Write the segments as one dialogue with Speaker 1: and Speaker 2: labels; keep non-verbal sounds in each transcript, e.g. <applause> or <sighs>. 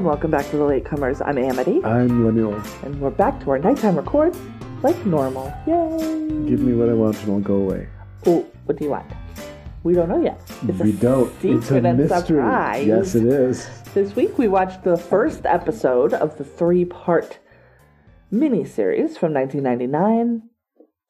Speaker 1: and welcome back to the Latecomers. I'm Amity,
Speaker 2: I'm Lemuel.
Speaker 1: and we're back to our nighttime records like normal. Yay!
Speaker 2: Give me what I want and I'll go away.
Speaker 1: Oh, what do you want? We don't know yet. It's
Speaker 2: we don't. It's a
Speaker 1: and
Speaker 2: mystery.
Speaker 1: surprise.
Speaker 2: Yes, it is.
Speaker 1: This week we watched the first episode of the three-part miniseries from 1999,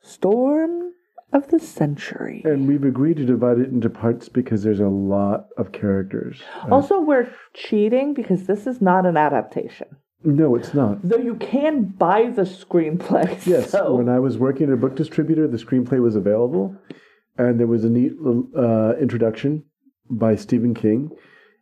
Speaker 1: Storm of the Century.
Speaker 2: And we've agreed to divide it into parts because there's a lot of characters. Uh,
Speaker 1: Also, we're cheating because this is not an adaptation.
Speaker 2: no, it's not.
Speaker 1: Though you can buy the screenplay. <laughs>
Speaker 2: Yes,
Speaker 1: so-
Speaker 2: when I was working at a book distributor, the screenplay was available, and there was a neat little, uh, introduction by Stephen King,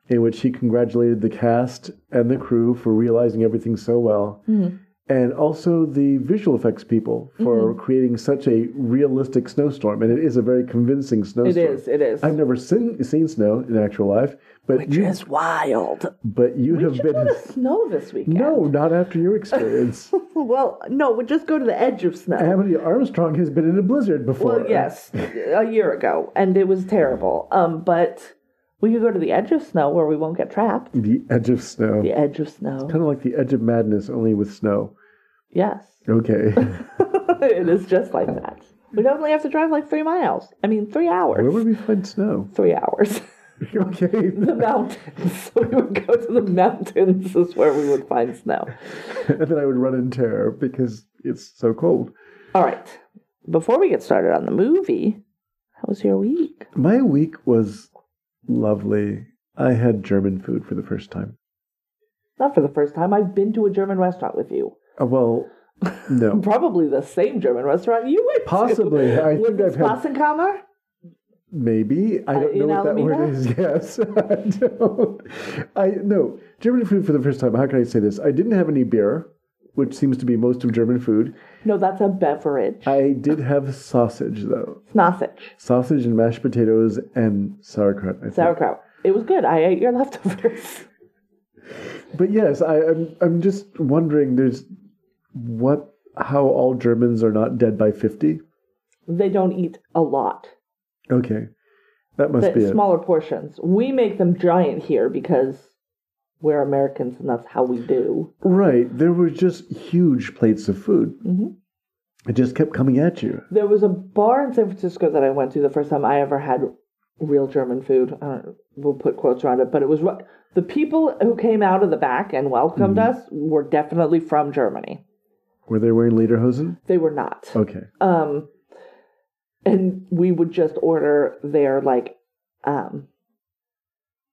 Speaker 2: in which he congratulated the cast and the crew for realizing everything so well,
Speaker 1: Mm-hmm.
Speaker 2: And also the visual effects people for creating such a realistic snowstorm. And it is a very convincing snowstorm.
Speaker 1: is. It is.
Speaker 2: I've never seen, seen snow in actual life, but
Speaker 1: Which
Speaker 2: you,
Speaker 1: is wild.
Speaker 2: but you
Speaker 1: We
Speaker 2: have been.
Speaker 1: go snow this weekend.
Speaker 2: No, not after your experience. <laughs>
Speaker 1: Well, no, we'll just go to the edge of snow.
Speaker 2: Amity Armstrong has been in a blizzard before.
Speaker 1: well, yes, a year ago, and it was terrible. Um, but we could go to the edge of snow where we won't get trapped.
Speaker 2: The edge of snow.
Speaker 1: The edge of snow.
Speaker 2: Kind of like the edge of madness, only with snow.
Speaker 1: Yes,
Speaker 2: Okay. <laughs>
Speaker 1: it is just like that. We'd only have to drive like three miles. I mean, three hours.
Speaker 2: Where would we find snow?
Speaker 1: Three hours. <laughs>
Speaker 2: okay. <laughs>
Speaker 1: the mountains. So we would go to the mountains. Is where we would find snow.
Speaker 2: and then I would run in terror because it's so cold.
Speaker 1: All right. Before we get started on the movie, how was your week?
Speaker 2: My week was lovely. I had German food for the first time.
Speaker 1: Not for the first time. I've been to a German restaurant with you.
Speaker 2: Uh, well, no. <laughs>
Speaker 1: Probably the same German restaurant you went to.
Speaker 2: Possibly. I think I've had
Speaker 1: Spassenkammer?
Speaker 2: Maybe I
Speaker 1: Uh,
Speaker 2: don't know
Speaker 1: in
Speaker 2: what that
Speaker 1: Alameda?
Speaker 2: word is. <laughs> Yes, I don't. I no German food for the first time. How can I say this? I didn't have any beer, which seems to be most of German food.
Speaker 1: No, that's a beverage.
Speaker 2: I did have sausage though,
Speaker 1: Sausage.
Speaker 2: sausage and mashed potatoes and sauerkraut. I think.
Speaker 1: Sauerkraut. It was good. I ate your leftovers. <laughs>
Speaker 2: But yes, I, I'm I'm just wondering. There's what how all Germans are not dead by fifty.
Speaker 1: They don't eat a lot.
Speaker 2: Okay, that must
Speaker 1: But
Speaker 2: be it.
Speaker 1: smaller portions. We make them giant here because we're Americans and that's how we do.
Speaker 2: Right, there were just huge plates of food.
Speaker 1: Mhm.
Speaker 2: It just kept coming at you.
Speaker 1: There was a bar in San Francisco that I went to the first time I ever had real German food. I don't, we'll put quotes around it, but it was the people who came out of the back and welcomed
Speaker 2: Mm-hmm.
Speaker 1: us were definitely from Germany.
Speaker 2: Were they wearing lederhosen?
Speaker 1: They were not.
Speaker 2: Okay.
Speaker 1: Um, and we would just order their like, um,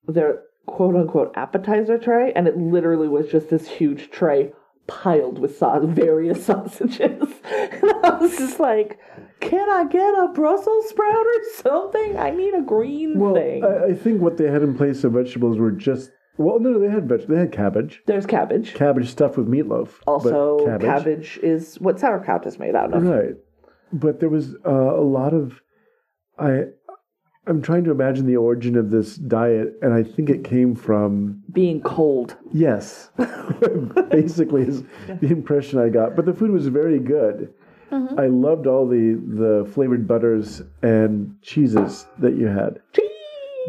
Speaker 1: their quote unquote appetizer tray, and it literally was just this huge tray piled with sau- various <laughs> sausages. and I was just like, "Can I get a Brussels sprout or something? I need a green
Speaker 2: Well,
Speaker 1: thing."
Speaker 2: I, I think what they had in place of vegetables were just well, no, they had veg, they had cabbage,
Speaker 1: There's cabbage.
Speaker 2: cabbage stuffed with meatloaf.
Speaker 1: Also, cabbage. is what sauerkraut is made out of.
Speaker 2: right? But there was uh, a lot of I. I'm trying to imagine the origin of this diet, and I think it came from
Speaker 1: Being cold.
Speaker 2: yes, <laughs> basically is the impression I got. But the food was very good.
Speaker 1: Mm-hmm.
Speaker 2: I loved all the the flavored butters and cheeses that you had.
Speaker 1: Cheese!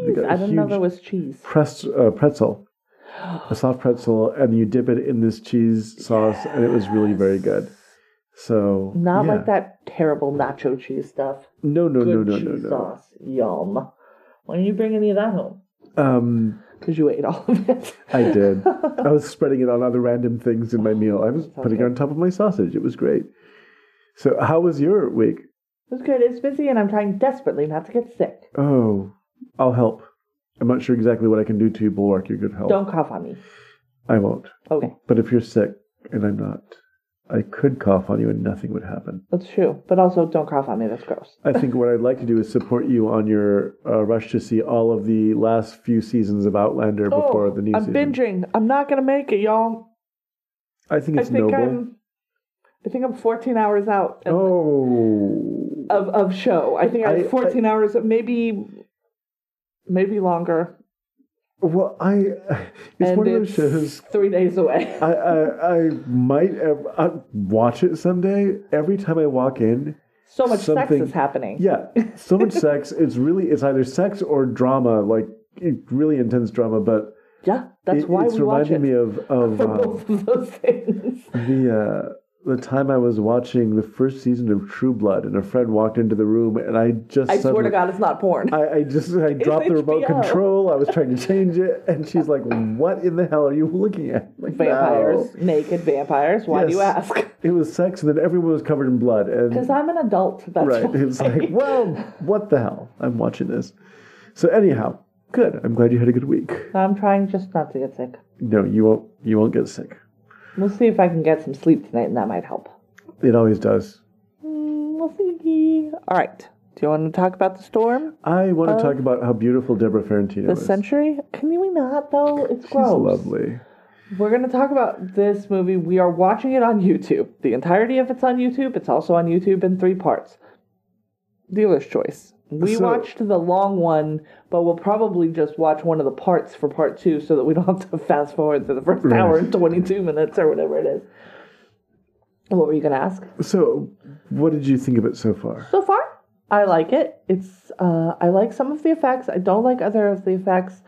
Speaker 2: A
Speaker 1: I didn't know there was cheese.
Speaker 2: Press, uh, pretzel, a soft pretzel, and you dip it in this cheese sauce, and it was really very good. So
Speaker 1: Not
Speaker 2: yeah.
Speaker 1: like that terrible nacho cheese stuff.
Speaker 2: No, no, no,
Speaker 1: Good
Speaker 2: no,
Speaker 1: cheese
Speaker 2: no, no.
Speaker 1: sauce. Yum. Why didn't you bring any of that home?
Speaker 2: Um,
Speaker 1: Because you ate all of it.
Speaker 2: I did. <laughs> I was spreading it on other random things in my meal. I was putting it on top of my sausage. It was great. So, how was your week?
Speaker 1: It was good. It's busy, and I'm trying desperately not to get sick.
Speaker 2: Oh, I'll help. I'm not sure exactly what I can do to you, bulwark your good health.
Speaker 1: Don't cough on me.
Speaker 2: I won't.
Speaker 1: Okay,
Speaker 2: But if you're sick and I'm not, I could cough on you and nothing would happen.
Speaker 1: that's true. But also, don't cough on me. That's gross.
Speaker 2: I think what I'd like to do is support you on your uh, rush to see all of the last few seasons of Outlander before the new
Speaker 1: Oh, I'm
Speaker 2: season.
Speaker 1: binging. I'm not gonna make it, y'all.
Speaker 2: I think
Speaker 1: I
Speaker 2: it's
Speaker 1: think
Speaker 2: noble.
Speaker 1: I'm. I think I'm 14 hours out of,
Speaker 2: Oh,
Speaker 1: of, of show. I think I'm
Speaker 2: I-
Speaker 1: 14 hours, maybe, maybe longer.
Speaker 2: well, I. It's
Speaker 1: and
Speaker 2: one of those shows.
Speaker 1: three days away. <laughs>
Speaker 2: I, I I might I watch it someday. Every time I walk in,
Speaker 1: So much sex is happening.
Speaker 2: yeah, so much <laughs> sex. It's really it's either sex or drama, like really intense drama. But
Speaker 1: Yeah, that's
Speaker 2: It-
Speaker 1: why
Speaker 2: it's
Speaker 1: we watch
Speaker 2: reminding
Speaker 1: it.
Speaker 2: me of of <laughs> uh,
Speaker 1: both of those things.
Speaker 2: the uh, the time I was watching the first season of True Blood, and a friend walked into the room, and I just
Speaker 1: I swear to God, it's not porn.
Speaker 2: I, I just I <laughs> dropped the remote control. I was trying to change it, and she's like, "What in the hell are you looking at?" Like,
Speaker 1: vampires,
Speaker 2: "No."
Speaker 1: naked vampires. Why do you ask? <laughs>
Speaker 2: It was sex, and then everyone was covered in blood, and
Speaker 1: Because I'm an adult. That's
Speaker 2: right,
Speaker 1: why.
Speaker 2: it's like, well, what the hell? I'm watching this. So anyhow, good. I'm glad you had a good week.
Speaker 1: I'm trying just not to get sick.
Speaker 2: No, you won't. You won't get sick.
Speaker 1: We'll see if I can get some sleep tonight, and that might help.
Speaker 2: It always does.
Speaker 1: Mm, we'll see. All right. Do you want to talk about the storm?
Speaker 2: I want to talk about how beautiful Debrah Farentino
Speaker 1: The
Speaker 2: is.
Speaker 1: century? Can we not, though? It's
Speaker 2: She's
Speaker 1: gross.
Speaker 2: lovely.
Speaker 1: We're going to talk about this movie. We are watching it on YouTube. The entirety of it's on YouTube. It's also on YouTube in three parts. Dealer's choice. We
Speaker 2: So-
Speaker 1: watched the long one, but we'll probably just watch one of the parts for part two so that we don't have to <laughs> fast forward to the first
Speaker 2: Right.
Speaker 1: hour and 22 minutes or whatever it is. What were you going to ask?
Speaker 2: So, what did you think of it so far?
Speaker 1: So far, I like it. It's uh, I like some of the effects. I don't like other of the effects.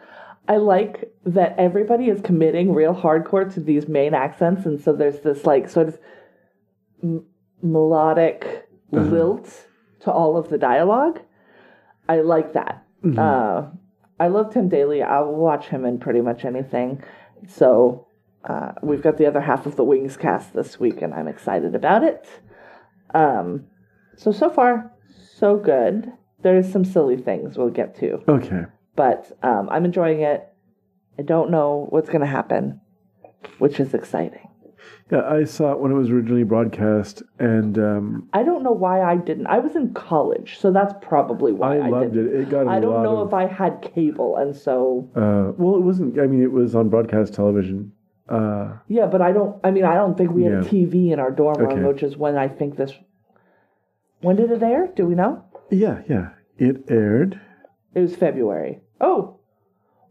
Speaker 1: I like that everybody is committing real hardcore to these Maine accents, and so there's this like sort of m- melodic lilt to all of the dialogue. I like that. Uh, I love Tim Daly. I'll watch him in pretty much anything. So uh, we've got the other half of the Wings cast this week, and I'm excited about it. Um, so so far, so good. There's some silly things we'll get to,
Speaker 2: Okay.
Speaker 1: but um, I'm enjoying it. I don't know what's going to happen, which is exciting.
Speaker 2: Yeah, I saw it when it was originally broadcast, and um,
Speaker 1: I don't know why I didn't. I was in college, so that's probably why
Speaker 2: I
Speaker 1: I,
Speaker 2: loved
Speaker 1: didn't.
Speaker 2: it. It got a
Speaker 1: I don't know
Speaker 2: of.
Speaker 1: if I had cable, and so
Speaker 2: uh, well, it wasn't. I mean, it was on broadcast television. Uh,
Speaker 1: yeah. But I don't. I mean, I don't think we had a TV in our dorm room,
Speaker 2: Okay.
Speaker 1: which is when I think this. When did it air? Do we know?
Speaker 2: yeah, yeah. It aired.
Speaker 1: It was February. Oh,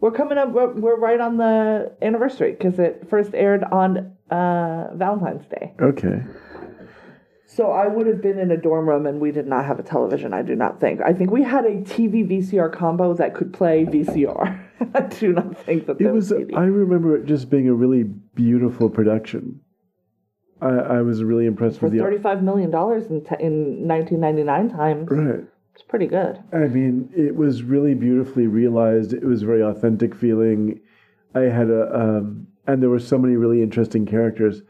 Speaker 1: we're coming up. We're, we're right on the anniversary because it first aired on uh, Valentine's Day.
Speaker 2: Okay.
Speaker 1: So I would have been in a dorm room and we did not have a television. I do not think. I think we had a TV VCR combo that could play VCR. <laughs> I do not think that
Speaker 2: It was.
Speaker 1: TV.
Speaker 2: I remember it just being a really beautiful production. I, I was really impressed
Speaker 1: For
Speaker 2: with the.
Speaker 1: thirty-five million dollars in t- in nineteen ninety-nine times,
Speaker 2: Right.
Speaker 1: it's pretty good.
Speaker 2: I mean, it was really beautifully realized. It was very authentic feeling. I had a, um, and there were so many really interesting characters.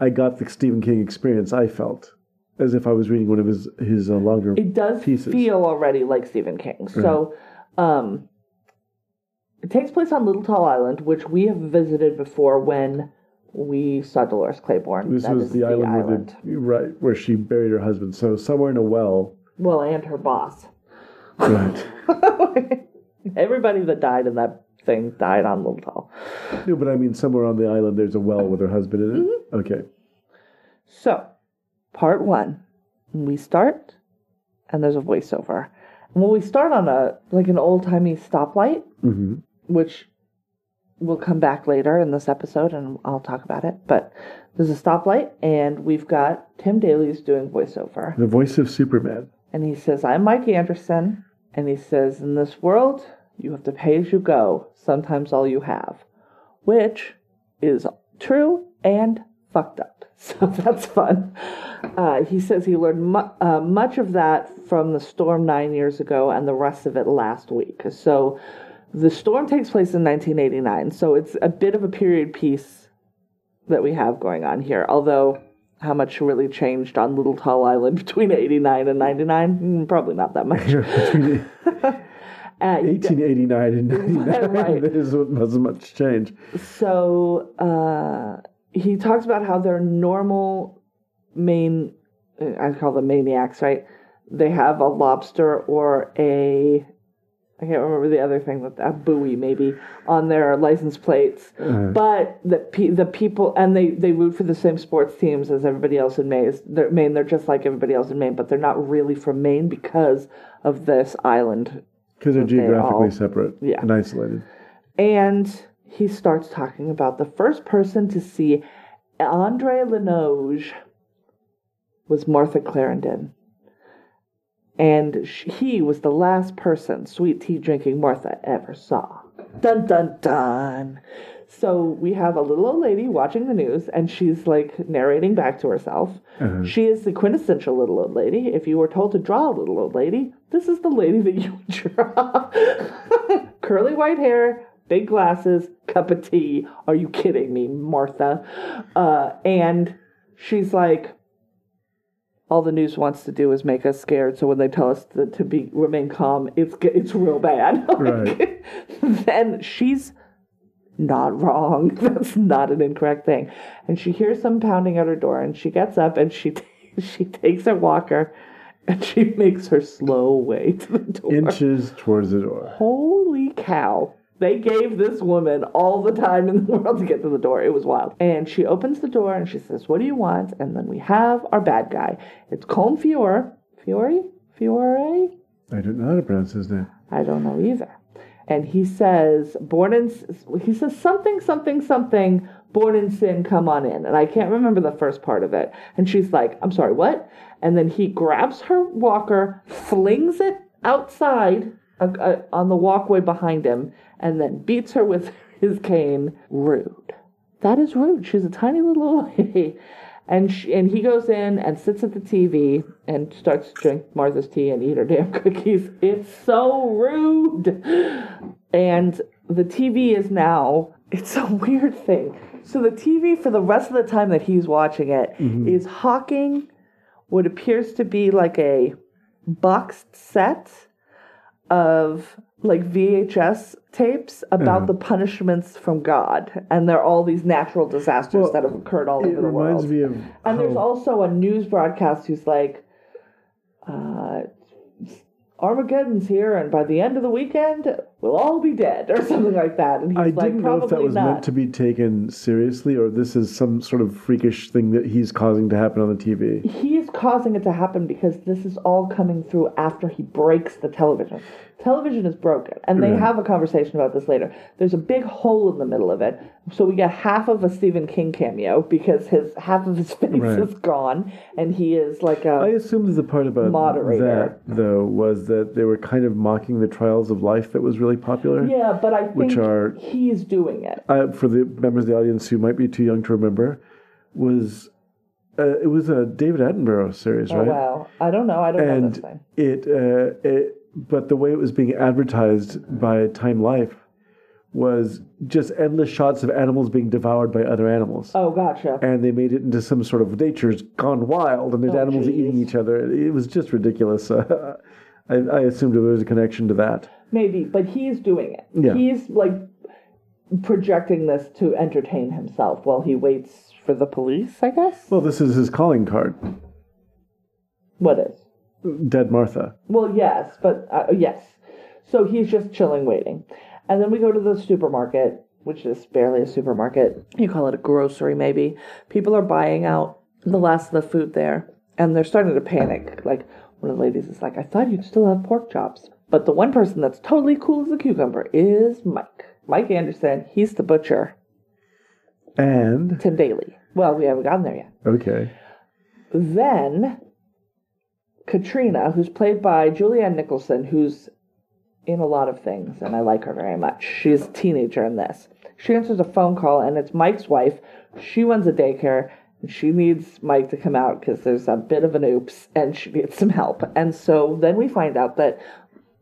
Speaker 2: I got the Stephen King experience. I felt as if I was reading one of his his uh, longer.
Speaker 1: It does
Speaker 2: Pieces.
Speaker 1: feel already like Stephen King. So, um, it takes place on Little Tall Island, which we have visited before when we saw Dolores Claiborne.
Speaker 2: this
Speaker 1: That
Speaker 2: was
Speaker 1: is
Speaker 2: the, island, Where the right where she buried her husband. So somewhere in a well.
Speaker 1: well, and her boss.
Speaker 2: Right. <laughs>
Speaker 1: Everybody that died in that thing died on Little Tall.
Speaker 2: no, but I mean somewhere on the island. There's a well with her husband in it.
Speaker 1: Mm-hmm.
Speaker 2: Okay.
Speaker 1: So, part one, we start, and there's a voiceover. And when we start on a like an old timey stoplight,
Speaker 2: hmm
Speaker 1: which will come back later in this episode, and I'll talk about it. But there's a stoplight, and we've got Tim Daly's doing voiceover,
Speaker 2: The voice of Superman.
Speaker 1: and he says, "I'm Mike Anderson," and he says, "In this world, you have to pay as you go. Sometimes all you have," which is true and fucked up. <laughs> So that's fun. Uh, he says he learned mu- uh, much of that from the storm nine years ago and the rest of it last week. So the storm takes place in 1989. So it's a bit of a period piece that we have going on here. Although, how much really changed on Little Tall Island <laughs> between 89 and 99? Mm, probably not that much. <laughs> Uh, you got-
Speaker 2: 1889 and <laughs> 99,
Speaker 1: Right.
Speaker 2: there wasn't much change.
Speaker 1: so uh, he talks about how their normal main uh, i call them maniacs right they have a lobster or a i can't remember the other thing with a buoy maybe on their license plates
Speaker 2: Uh,
Speaker 1: but the pe- the people and they they root for the same sports teams as everybody else in Maine. They're, Maine, they're just like everybody else in Maine, but they're not really from Maine because of this island
Speaker 2: Because they're geographically
Speaker 1: all-
Speaker 2: separate
Speaker 1: yeah.
Speaker 2: and isolated.
Speaker 1: And he starts talking about the first person to see Andre Linoge was Martha Clarendon. And sh- he was the last person sweet tea drinking Martha ever saw. Dun dun dun. So we have a little old lady watching the news, and she's like narrating back to herself.
Speaker 2: Uh-huh.
Speaker 1: She is the quintessential little old lady. If you were told to draw a little old lady, this is the lady that you would draw. <laughs> Curly white hair, big glasses, cup of tea. Are you kidding me, Martha? Uh, and she's like, all the news wants to do is make us scared. So when they tell us to, to be remain calm, it's it's real bad. <laughs>
Speaker 2: Right. <laughs>
Speaker 1: then she's not <laughs> wrong. That's not an incorrect thing. And she hears some pounding at her door, and she gets up and she <laughs> she takes her walker, and she makes her slow way to the door.
Speaker 2: Inches towards the door.
Speaker 1: Holy cow. They gave this woman all the time in the <laughs> world to get to the door. It was wild. And she opens the door and she says, What do you want? And then we have our bad guy. It's Colm Feore. Fiore? Fiore?
Speaker 2: I don't know how to pronounce his name.
Speaker 1: I don't know either. And he says, born in, he says something, something, something, born in sin, come on in. And I can't remember the first part of it. And she's like, I'm sorry, what? And then he grabs her walker, flings it outside uh, uh, on the walkway behind him, and then beats her with <laughs> his cane. Rude. That is rude. She's a tiny little <laughs> lady. And she, and he goes in and sits at the TV and starts to drink Martha's tea and eat her damn <laughs> cookies. It's so rude. And the TV is now it's a weird thing. So the TV for the rest of the time that he's watching it mm-hmm. is hawking what appears to be like a boxed set of like VHS tapes about
Speaker 2: Uh-huh.
Speaker 1: the punishments from God, and there are all these natural disasters
Speaker 2: Well,
Speaker 1: that have occurred all over the
Speaker 2: reminds
Speaker 1: world.
Speaker 2: me of
Speaker 1: and there's also a news broadcast who's like, uh, Armageddon's here, and by the end of the weekend, we'll all be dead, or <laughs> something like that. And he's
Speaker 2: I
Speaker 1: like,
Speaker 2: didn't know if that was
Speaker 1: not.
Speaker 2: meant to be taken seriously or this is some sort of freakish thing that he's causing to happen on the TV.
Speaker 1: He's causing it to happen because this is all coming through after he breaks the television. Television is broken, and they
Speaker 2: Right.
Speaker 1: have a conversation about this later. There's a big hole in the middle of it, so we get half of a Stephen King cameo because his half of his <laughs> face
Speaker 2: Right.
Speaker 1: is gone, and he is like a
Speaker 2: I assume that the part about
Speaker 1: Moderator.
Speaker 2: that though was that they were kind of mocking the trials of life that was really popular.
Speaker 1: yeah. But I think
Speaker 2: Which are-
Speaker 1: he's doing it.
Speaker 2: uh, for the members of the audience who might be too young to remember, was uh, it was a David Attenborough series,
Speaker 1: Oh
Speaker 2: right?
Speaker 1: wow! I don't know. I don't know
Speaker 2: And
Speaker 1: this thing.
Speaker 2: it, uh, it, but the way it was being advertised by Time Life was just endless shots of animals being devoured by other animals.
Speaker 1: Oh, gotcha.
Speaker 2: And they made it into some sort of nature's gone wild, and there's
Speaker 1: Oh,
Speaker 2: animals
Speaker 1: geez.
Speaker 2: eating each other. It was just ridiculous. Uh, <laughs> I, I assumed there was a connection to that.
Speaker 1: Maybe, but he's doing it.
Speaker 2: Yeah.
Speaker 1: He's like projecting this to entertain himself while he waits for the police. I guess.
Speaker 2: Well, this is his calling card,
Speaker 1: What is?
Speaker 2: Dead Martha.
Speaker 1: Well, yes, but uh, yes. So he's just chilling, waiting, and then we go to the supermarket, which is barely a supermarket. You call it a grocery, maybe. People are buying out the last of the food there, and they're starting to panic. Like one of the ladies is like, "I thought you'd still have pork chops," but the one person that's totally cool as a cucumber is Mike. Mike Anderson. He's the butcher.
Speaker 2: And
Speaker 1: Tim Daly. Well, we haven't gotten there yet.
Speaker 2: okay,
Speaker 1: Then Katrina, who's played by Julianne Nicholson, who's in a lot of things, and I like her very much. She's a teenager in this. She answers a phone call, and it's Mike's wife. She runs a daycare, and she needs Mike to come out because there's a bit of an oops, and she needs some help. And so then we find out that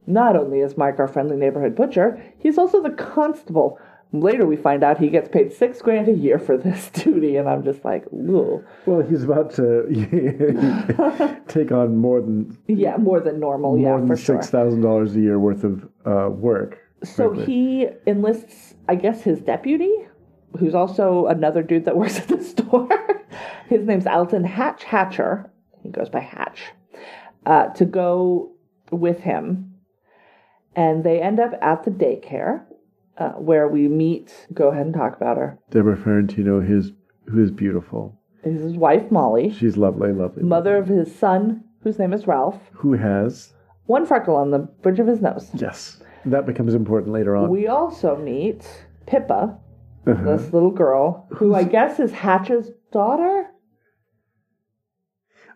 Speaker 1: not only is Mike our friendly neighborhood butcher, he's also the constable. Later, we find out he gets paid six grand a year for this <laughs> duty, and I'm just like, ooh.
Speaker 2: well, he's about to <laughs> take on more than
Speaker 1: Yeah, more than normal.
Speaker 2: more
Speaker 1: yeah,
Speaker 2: than
Speaker 1: for sure.
Speaker 2: six thousand dollars a year worth of uh, work.
Speaker 1: So
Speaker 2: frankly.
Speaker 1: he enlists, I guess, his deputy, who's also another dude that <laughs> works at the store. his name's Alton Hatch Hatcher. He goes by Hatch. Uh, to go with him. And they end up at the daycare uh, where we meet. Go ahead and talk about her.
Speaker 2: Debrah Farentino, his who is beautiful.
Speaker 1: Is his wife, Molly,
Speaker 2: She's lovely, lovely.
Speaker 1: mother of his son, whose name is Ralph.
Speaker 2: Who has
Speaker 1: One freckle on the bridge of his nose.
Speaker 2: yes, that becomes important later on.
Speaker 1: We also meet Pippa,
Speaker 2: Uh-huh.
Speaker 1: this little girl, who I guess is Hatch's daughter.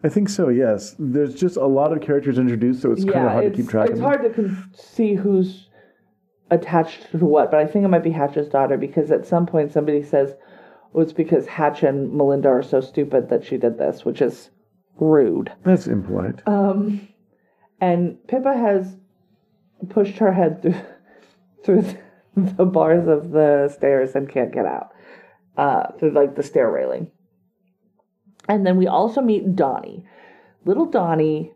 Speaker 2: I think so. Yes, there's just a lot of characters introduced, so it's kind of hard to keep track of.
Speaker 1: it's
Speaker 2: of.
Speaker 1: hard to con- see who's attached to what, but I think it might be Hatch's daughter because at some point somebody says well, it's because Hatch and Melinda are so stupid that she did this, which is rude.
Speaker 2: That's impolite.
Speaker 1: Um, and Pippa has pushed her head through <laughs> through the bars of the stairs and can't get out uh, through like the stair railing. And then we also meet Donnie. Little Donnie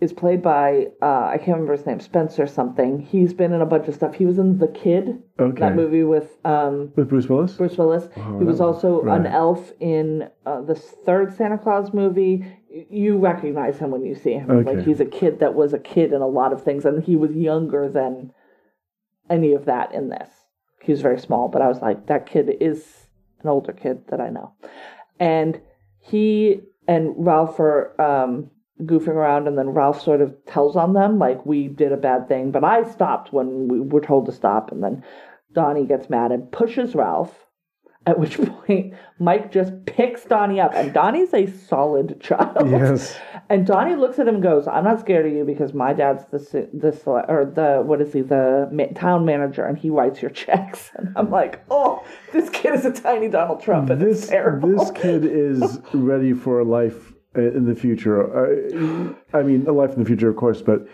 Speaker 1: is played by uh, I can't remember his name, Spencer something. He's been in a bunch of stuff. He was in The Kid,
Speaker 2: Okay.
Speaker 1: that movie with um,
Speaker 2: With Bruce Willis?
Speaker 1: Bruce Willis.
Speaker 2: Oh,
Speaker 1: he was also an elf in uh, the third Santa Claus movie. You recognize him when you see him.
Speaker 2: Okay.
Speaker 1: Like he's a kid that was a kid in a lot of things, and he was younger than any of that in this. He was very small, but I was like, that kid is an older kid that I know. And he and Ralph are um, goofing around, and then Ralph sort of tells on them, like, we did a bad thing, but I stopped when we were told to stop. And then Donnie gets mad and pushes Ralph, at which <laughs> point Mike just picks Donnie up. And Donnie's a solid child.
Speaker 2: Yes.
Speaker 1: And Donnie looks at him and goes, "I'm not scared of you because my dad's the the or the what is he the ma- town manager and he writes your <laughs> checks." And I'm like, "Oh, this kid is a tiny Donald Trump and
Speaker 2: This this kid <laughs> is ready for a life uh, in the future. Uh, I mean, a life in the future, of course, but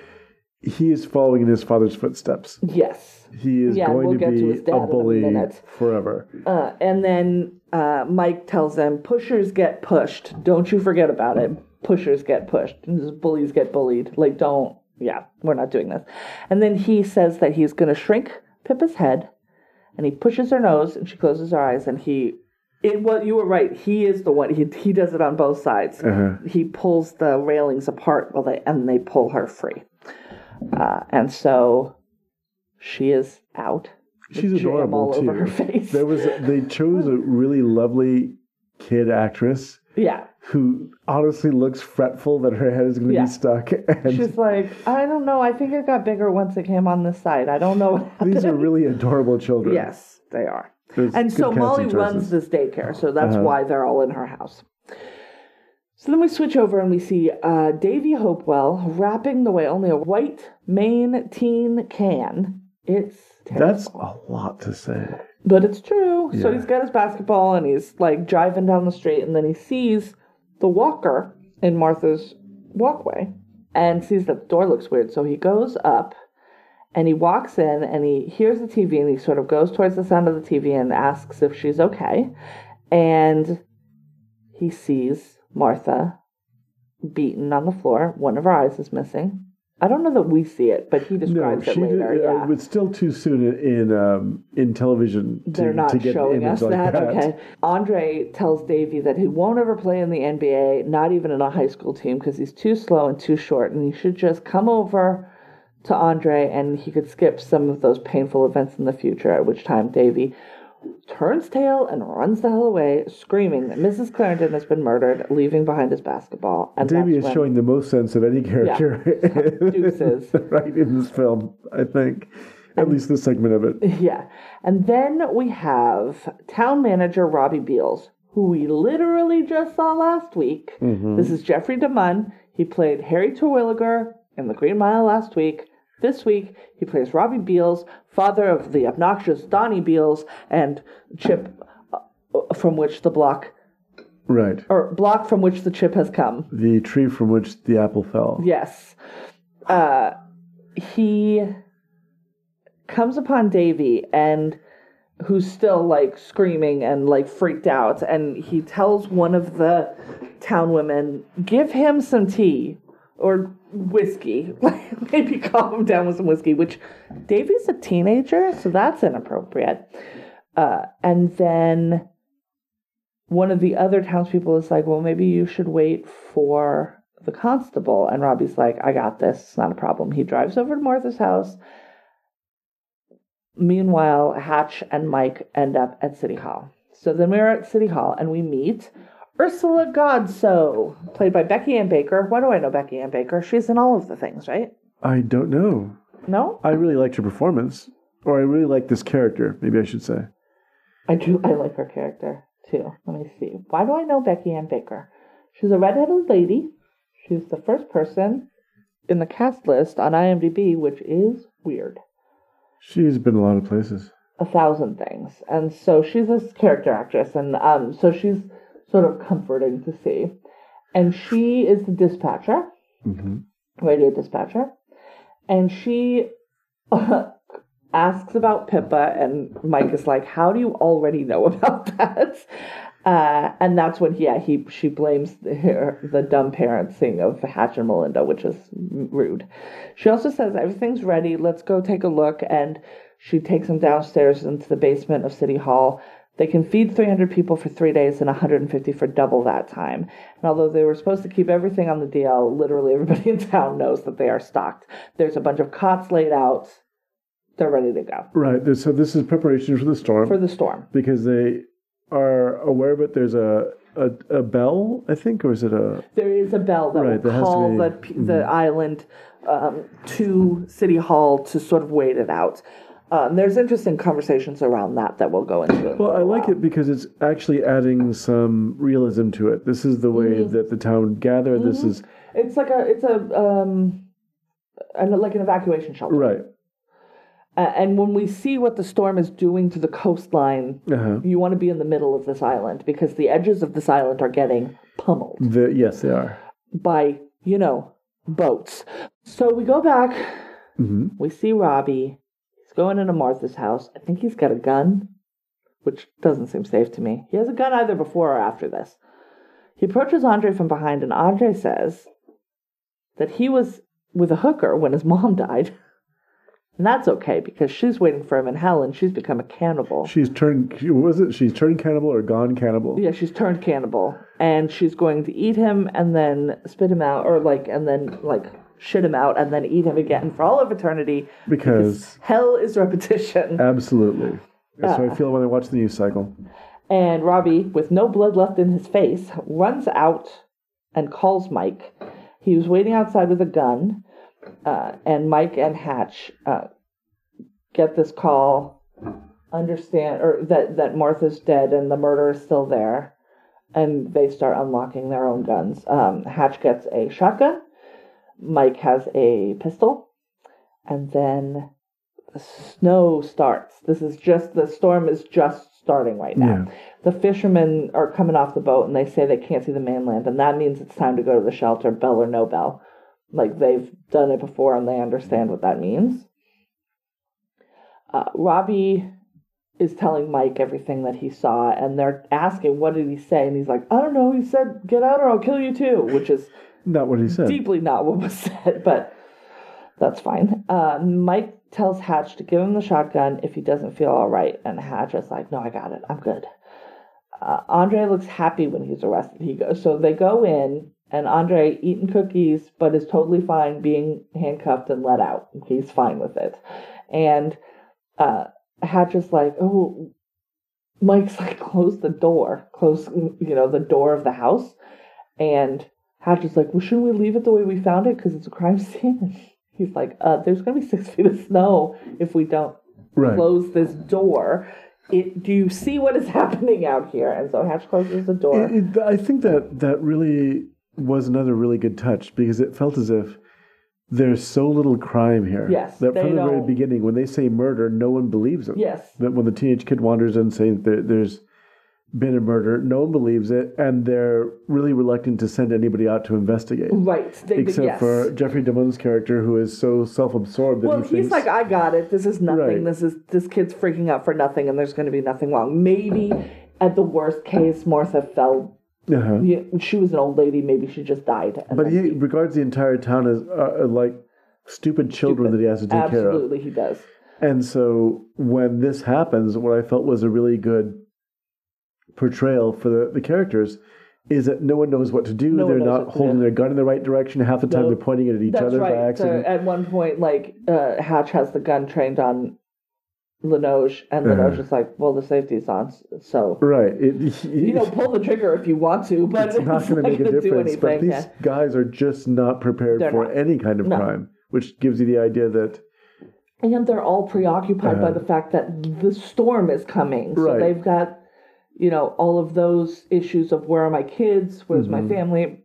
Speaker 2: he is following in his father's footsteps.
Speaker 1: yes.
Speaker 2: He is
Speaker 1: Yeah,
Speaker 2: going
Speaker 1: we'll
Speaker 2: to
Speaker 1: to
Speaker 2: be
Speaker 1: dad
Speaker 2: a
Speaker 1: a
Speaker 2: bully
Speaker 1: minute.
Speaker 2: forever.
Speaker 1: Uh, and then uh, Mike tells them, "Pushers get pushed. Don't you forget about it. Pushers get pushed. And bullies get bullied. Like, don't. Yeah, we're not doing this." And then he says that he's going to shrink Pippa's head, and he pushes her nose, and she closes her eyes, and he. It well, you were right. He is the one. He he does it on both sides.
Speaker 2: Uh-huh.
Speaker 1: He pulls the railings apart while they and they pull her free. Uh, and so she is out.
Speaker 2: She's adorable
Speaker 1: all
Speaker 2: too.
Speaker 1: over her face.
Speaker 2: There was they chose a <laughs> really lovely kid actress
Speaker 1: yeah.
Speaker 2: who honestly looks fretful that her head is going to
Speaker 1: Yeah.
Speaker 2: be stuck. And
Speaker 1: She's like, I don't know. I think it got bigger once it came on this side. I don't know <laughs>
Speaker 2: these are really adorable children.
Speaker 1: yes, they are.
Speaker 2: There's
Speaker 1: And so Molly runs this daycare, so that's
Speaker 2: Uh-huh.
Speaker 1: why they're all in her house. So then we switch over and we see uh, Davey Hopewell wrapping the way only a white Maine teen can. It's
Speaker 2: That's a lot to say.
Speaker 1: But it's true. So
Speaker 2: Yeah.
Speaker 1: he's got his basketball and he's like driving down the street and then he sees the walker in Martha's walkway and sees that the door looks weird. So he goes up and he walks in and he hears the TV and he sort of goes towards the sound of the TV and asks if she's okay. And he sees Martha beaten on the floor. One of her eyes is missing. I don't know that we see it, but he
Speaker 2: No,
Speaker 1: describes
Speaker 2: she
Speaker 1: it later.
Speaker 2: did, uh,
Speaker 1: yeah.
Speaker 2: but still too soon in in, um, in television. To,
Speaker 1: They're not
Speaker 2: to get
Speaker 1: showing us
Speaker 2: like
Speaker 1: that.
Speaker 2: that.
Speaker 1: Okay. Andre tells Davey that he won't ever play in the NBA, not even in a high school team, because he's too slow and too short, and he should just come over to Andre and he could skip some of those painful events in the future. At which time Davey turns tail and runs the hell away, screaming that Mrs. Clarendon has been murdered, leaving behind his basketball. And that's
Speaker 2: is
Speaker 1: when-
Speaker 2: showing the most sense of any character <laughs>
Speaker 1: Deuces. <laughs>
Speaker 2: right in this film, I think. At least this segment of it. <laughs>
Speaker 1: Yeah. And then we have town manager Robbie Beals, who we literally just saw last week. Mm-hmm. This is Jeffrey DeMunn. He played Harry Terwilliger in The Green Mile last week. This week, he plays Robbie Beals, father of the obnoxious Donnie Beals and Chip, uh, from which the block,
Speaker 2: Right.
Speaker 1: or block from which the chip has come.
Speaker 2: The tree from which the apple fell.
Speaker 1: Yes. Uh, he comes upon Davey and who's still like screaming and like freaked out and he tells one of the town women give him some tea or whiskey <laughs> maybe calm down with some whiskey which davey's a teenager so that's inappropriate uh, and then one of the other townspeople is like, well, maybe you should wait for the constable. And Robbie's like, I got this. It's not a problem. He drives over to Martha's house. Meanwhile, Hatch and Mike end up at City Hall. So then we're at City Hall and we meet Ursula Godsoe, played by Becky Ann Baker. Why do I know Becky Ann Baker? She's in all of the things, right?
Speaker 2: I don't know.
Speaker 1: No?
Speaker 2: I really liked her performance. Or I really like this character, maybe I should say.
Speaker 1: I do. I like her character too. Let me see. Why do I know Becky Ann Baker? She's a redheaded lady. She's the first person in the cast list on IMDb, which is weird.
Speaker 2: She's been a lot of places.
Speaker 1: a thousand things. And so she's a character actress, and um, so she's sort of comforting to see. And she is the dispatcher,
Speaker 2: hmm
Speaker 1: radio dispatcher, and she <laughs> asks about Pippa, and Mike is like, "How do you already know about <laughs> that?" Uh, and that's when, yeah, he she blames the, her, the dumb parenting of Hatch and Melinda, which is rude. She also says everything's ready. Let's go take a look, and she takes him downstairs into the basement of City Hall. They can feed 300 people for three days and 150 for double that time. And although they were supposed to keep everything on the DL, literally everybody in town knows that they are stocked. There's a bunch of cots laid out. They're ready to go
Speaker 2: Right. So this is preparation for the storm
Speaker 1: for the storm.
Speaker 2: because they are aware of it. There's a, a a bell, I think, or is it a
Speaker 1: There is a bell that
Speaker 2: Right,
Speaker 1: will
Speaker 2: to
Speaker 1: call
Speaker 2: be-
Speaker 1: the, the island um, to City Hall to sort of wait it out. Um, there's interesting conversations around that that we'll go into. in
Speaker 2: Well, I like it because it's actually adding some realism to it. This is the way
Speaker 1: Mm-hmm.
Speaker 2: that the town gathered. This is
Speaker 1: It's like a it's a um, an, like an evacuation shelter.
Speaker 2: right.
Speaker 1: Uh, and when we see what the storm is doing to the coastline,
Speaker 2: Uh-huh.
Speaker 1: you want to be in the middle of this island because the edges of this island are getting pummeled
Speaker 2: The, yes, they are.
Speaker 1: by, you know, boats. So we go back,
Speaker 2: hmm
Speaker 1: we see Robbie. Going into Martha's house. I think he's got a gun, which doesn't seem safe to me. He has a gun either before or after this. He approaches Andre from behind, and Andre says that he was with a hooker when his <laughs> mom died. And that's okay because she's waiting for him in hell and she's become a cannibal.
Speaker 2: She's turned. Was it? She's turned cannibal or gone cannibal?
Speaker 1: Yeah, she's turned cannibal, and she's going to eat him and then spit him out, or like, and then like shit him out and then eat him again for all of eternity.
Speaker 2: Because
Speaker 1: Hell is repetition. <laughs>
Speaker 2: absolutely. That's how
Speaker 1: Uh.
Speaker 2: I feel when I watch the news cycle.
Speaker 1: And Robbie, with no blood left in his face, runs out and calls Mike. He was waiting outside with a gun, uh, and Mike and Hatch uh, get this call, understand or that that Martha's dead and the murder is still there, and they start unlocking their own guns. Um, Hatch gets a shotgun. Mike has a pistol, and then the snow starts. This is just the storm is just starting right now.
Speaker 2: Yeah.
Speaker 1: The fishermen are coming off the boat and they say they can't see the mainland, and that means it's time to go to the shelter, bell or no bell. Like they've done it before and they understand what that means. Uh, Robbie is telling Mike everything that he saw, and they're asking, What did he say? And he's like, I don't know. He said, Get out or I'll kill you too, which is
Speaker 2: Not what he said.
Speaker 1: deeply not what was <laughs> said, but that's fine. Uh, Mike tells Hatch to give him the shotgun if he doesn't feel all right, and Hatch is like, "No, I got it. I'm good." Uh, Andre looks happy when he's arrested. He goes, so they go in, and Andre eating cookies, but is totally fine being handcuffed and let out. He's fine with it, and uh, Hatch is like, "Oh." Mike's like, <laughs> close the door, close, you know, the door of the house, and Hatch is like, well, shouldn't we leave it the way we found it because it's a crime scene? And <laughs> he's like, uh, there's going to be six feet of snow if we don't
Speaker 2: Right.
Speaker 1: close this door. It, do you see what is <laughs> happening out here? And so Hatch closes the door.
Speaker 2: It- it- I think that that really was another really good touch because it felt as if there's so little crime here.
Speaker 1: Yes,
Speaker 2: That from the very beginning, when they say murder, no one believes them.
Speaker 1: yes.
Speaker 2: That when the teenage kid wanders in saying there, there's been a murder, no one believes it, and they're really reluctant to send anybody out to investigate.
Speaker 1: Right. They,
Speaker 2: Except
Speaker 1: yes.
Speaker 2: for Jeffrey DeMunn's character, who is so self-absorbed that
Speaker 1: Well,
Speaker 2: he
Speaker 1: he's
Speaker 2: thinks,
Speaker 1: like, I got it. This is nothing.
Speaker 2: Right.
Speaker 1: This is this kid's freaking out for nothing, and there's going to be nothing wrong. Maybe at the worst case, Martha fell.
Speaker 2: uh-huh.
Speaker 1: yeah, She was an old lady. Maybe she just died.
Speaker 2: but
Speaker 1: then
Speaker 2: he regards the entire town as uh, uh, like stupid children that he has to take care of.
Speaker 1: absolutely he does.
Speaker 2: And so when this happens, what I felt was a really good portrayal for the, the characters is that no one knows what to do.
Speaker 1: No
Speaker 2: they're not holding
Speaker 1: do.
Speaker 2: their gun in the right direction. Half the time
Speaker 1: No,
Speaker 2: they're pointing it at each other by
Speaker 1: right. So
Speaker 2: accident.
Speaker 1: at one point, like uh, Hatch has the gun trained on Linoge, and
Speaker 2: Uh-huh.
Speaker 1: Linoge is like, "Well, the safety's on, so
Speaker 2: right. It,
Speaker 1: you know, pull the trigger if you want to, but
Speaker 2: it's not going to make a difference. But these
Speaker 1: yeah.
Speaker 2: guys are just not prepared
Speaker 1: They're
Speaker 2: for
Speaker 1: not.
Speaker 2: any kind of
Speaker 1: No.
Speaker 2: crime, which gives you the idea that
Speaker 1: And they're all preoccupied by
Speaker 2: Uh-huh.
Speaker 1: the fact that the storm is coming. So
Speaker 2: Right.
Speaker 1: they've got, you know, all of those issues of where are my kids, where's my
Speaker 2: Mhm.
Speaker 1: family,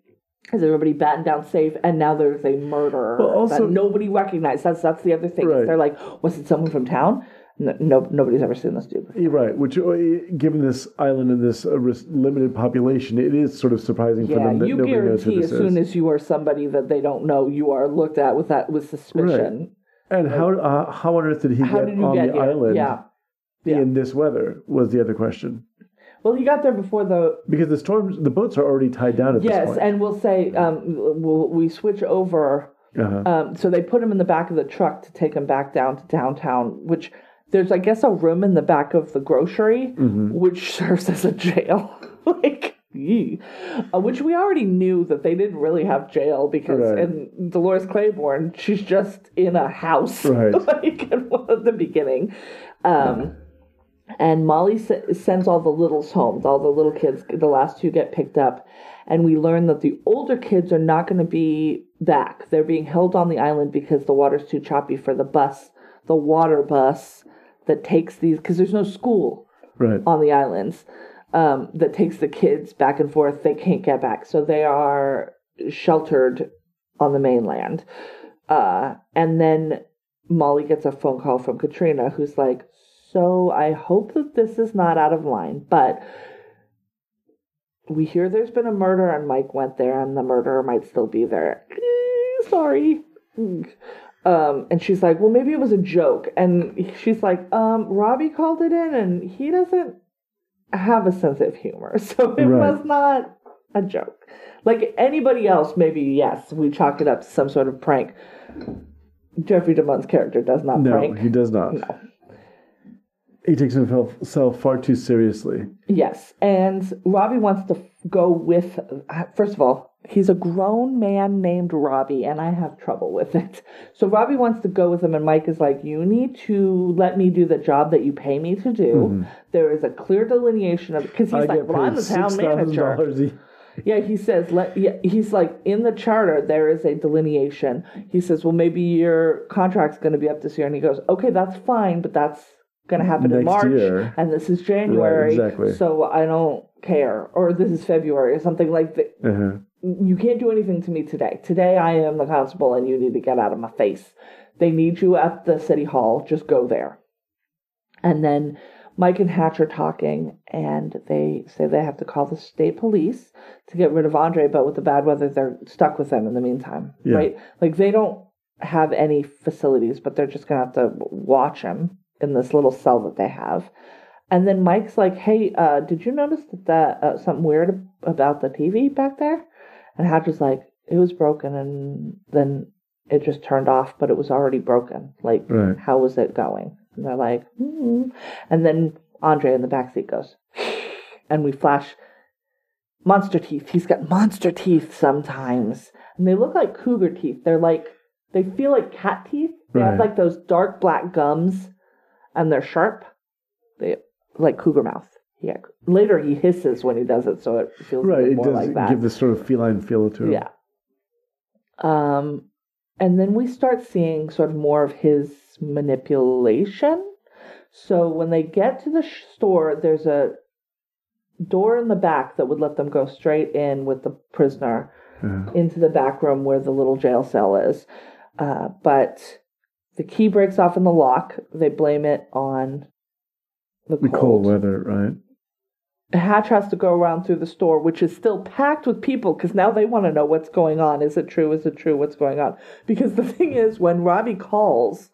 Speaker 1: Is everybody battened down safe? And now there's a murderer
Speaker 2: Well, also-
Speaker 1: that nobody recognized. That's that's the other thing.
Speaker 2: Right.
Speaker 1: They're like, was it someone from town? No, no nobody's ever seen this dude. before.
Speaker 2: You're right. Which, uh, given this island and this uh, limited population, it is sort of surprising for them that nobody knows who
Speaker 1: guarantee
Speaker 2: this
Speaker 1: as soon as you are somebody that they don't know, you are looked at with that with suspicion.
Speaker 2: and how uh, how on earth did he get
Speaker 1: did
Speaker 2: on
Speaker 1: get
Speaker 2: the
Speaker 1: here?
Speaker 2: island
Speaker 1: Yeah. Yeah.
Speaker 2: in this weather? Was the other question
Speaker 1: Well, he got there before the
Speaker 2: because the storms, the boats are already tied down at this
Speaker 1: yes,
Speaker 2: point.
Speaker 1: and we'll say um, we'll, we switch over.
Speaker 2: uh-huh.
Speaker 1: Um, so they put him in the back of the truck to take him back down to downtown, which there's I guess a room in the back of the grocery,
Speaker 2: Mm-hmm.
Speaker 1: which <laughs> serves as a jail. <laughs> like. Uh, which we already knew that they didn't really have jail because
Speaker 2: Right.
Speaker 1: in Dolores Claiborne she's just in a house
Speaker 2: Right. <laughs>
Speaker 1: like at the beginning. Um, and Molly s- sends all the littles home. All the little kids, the last two get picked up, and we learn that the older kids are not going to be back. They're being held on the island because the water's too choppy for the bus, the water bus that takes these. Because there's no school
Speaker 2: right.
Speaker 1: on the islands um, that takes the kids back and forth. They can't get back, so they are sheltered on the mainland. Uh, and then Molly gets a phone call from Katrina, who's like, "So I hope that this is not out of line, but." We hear there's been a murder, and Mike went there, and the murderer might still be there. Eh, Sorry. Um, and she's like, well, maybe it was a joke. And she's like, um, Robbie called it in, and he doesn't have a sense of humor, <laughs> so it
Speaker 2: Right.
Speaker 1: was not a joke. Like anybody else, maybe yes, we chalk it up to some sort of prank. Jeffrey DeMunn's character does not
Speaker 2: No,
Speaker 1: prank.
Speaker 2: he does not.
Speaker 1: No.
Speaker 2: He takes himself far too seriously.
Speaker 1: Yes, and Robbie wants to go with. First of all, he's a grown man named Robbie, and I have trouble with it. So Robbie wants to go with him, and Mike is like, "You need to let me do the job that you pay me to do. There is a clear delineation of because he's
Speaker 2: Mm-hmm. I
Speaker 1: like, well, I'm the town manager." Yeah, he says, let, yeah, he's like, in the charter, there is a delineation. He says, well, maybe your contract's going to be up this year. And he goes, okay, that's fine, but that's going to happen in March.
Speaker 2: year.
Speaker 1: And this is January.
Speaker 2: exactly.
Speaker 1: So I don't care. Or this is February or something like that.
Speaker 2: Uh-huh.
Speaker 1: You can't do anything to me today. Today I am the constable and you need to get out of my face. They need you at the city hall. Just go there. And then Mike and Hatch are talking, and they say they have to call the state police to get rid of Andre, but with the bad weather, they're stuck with them in the meantime,
Speaker 2: Yeah.
Speaker 1: right? Like they don't have any facilities, but they're just gonna have to watch him in this little cell that they have. And then Mike's like, "Hey, uh, did you notice that, that uh, something weird about the TV back there?" And Hatch was like, "It was broken, and then it just turned off, but it was already broken. Like,
Speaker 2: Right.
Speaker 1: how was it going?" And they're like, hmm and then Andre in the backseat goes, <sighs> and we flash monster teeth. He's got monster teeth sometimes, and they look like cougar teeth. They're like they feel like cat teeth. They have like those dark black gums, and they're sharp. They like cougar mouth. Yeah. Later he hisses when he does it, so it feels
Speaker 2: Right. It
Speaker 1: more
Speaker 2: does
Speaker 1: like that.
Speaker 2: give this sort of feline feel to him.
Speaker 1: Yeah. Um, and then we start seeing sort of more of his manipulation. So when they get to the sh- store, there's a door in the back that would let them go straight in with the prisoner
Speaker 2: Uh,
Speaker 1: into the back room where the little jail cell is. Uh, but the key breaks off in the lock. They blame it on the
Speaker 2: the cold weather, right?
Speaker 1: The hatch has to go around through the store, which is still packed with people because now they want to know what's going on. Is it true? Is it true? What's going on? Because the <laughs> thing is, when Robbie calls,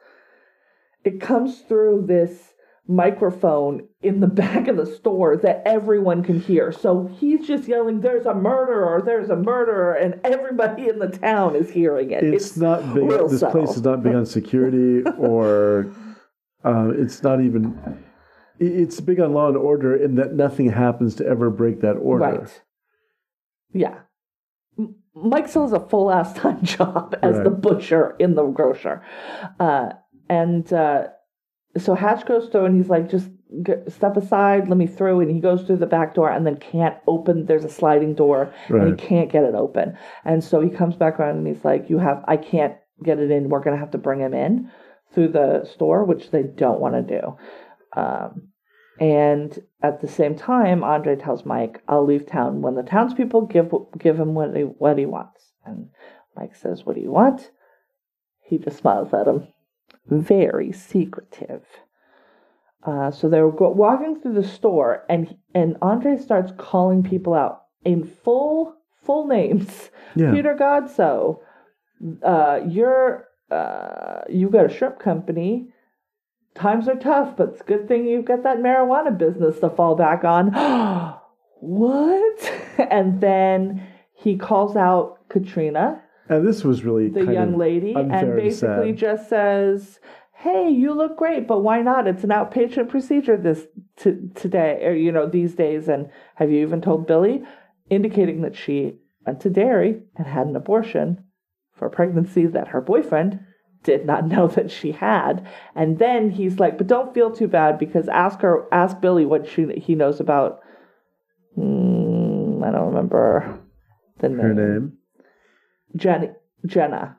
Speaker 1: it comes through this microphone in the <laughs> back of the store that everyone can hear. So he's just yelling, There's a murderer, there's a murderer, and everybody in the town is hearing it.
Speaker 2: It's, not big. This
Speaker 1: subtle.
Speaker 2: place is not big on security, <laughs> or uh, it's not even. It's big on law and order in that nothing happens to ever break that order.
Speaker 1: Right. Yeah. Mike still has a full ass <laughs> time job as the butcher in the grocer. Uh, and uh, so Hatch goes through and he's like, just step aside, let me through. And he goes through the back door and then can't open. There's a sliding door and he can't get it open. And so he comes back around and he's like, you have, I can't get it in. We're going to have to bring him in through the store, which they don't want to do. Um, And at the same time, Andre tells Mike, "I'll leave town when the townspeople give give him what he what he wants." And Mike says, "What do you want?" He just smiles at him, very secretive. Uh, so they're go- walking through the store, and and Andre starts calling people out in full full names.
Speaker 2: Yeah.
Speaker 1: Peter Godsoe, uh, you're uh, you got a shrimp company. Times are tough, but it's a good thing you've got that marijuana business to fall back on. <gasps> what? <laughs> And then he calls out Katrina,
Speaker 2: And this was really
Speaker 1: the young lady, and basically just says, "Hey, you look great, but why not? It's an outpatient procedure this t- today, or you know, these days. And have you even told Billy?" Indicating that she went to Derry and had an abortion for a pregnancy that her boyfriend did not <laughs> know that she had. And then he's like, "But don't feel too bad because ask her, ask Billy what she he knows about." Hmm, I don't remember the name.
Speaker 2: her name.
Speaker 1: Jenna,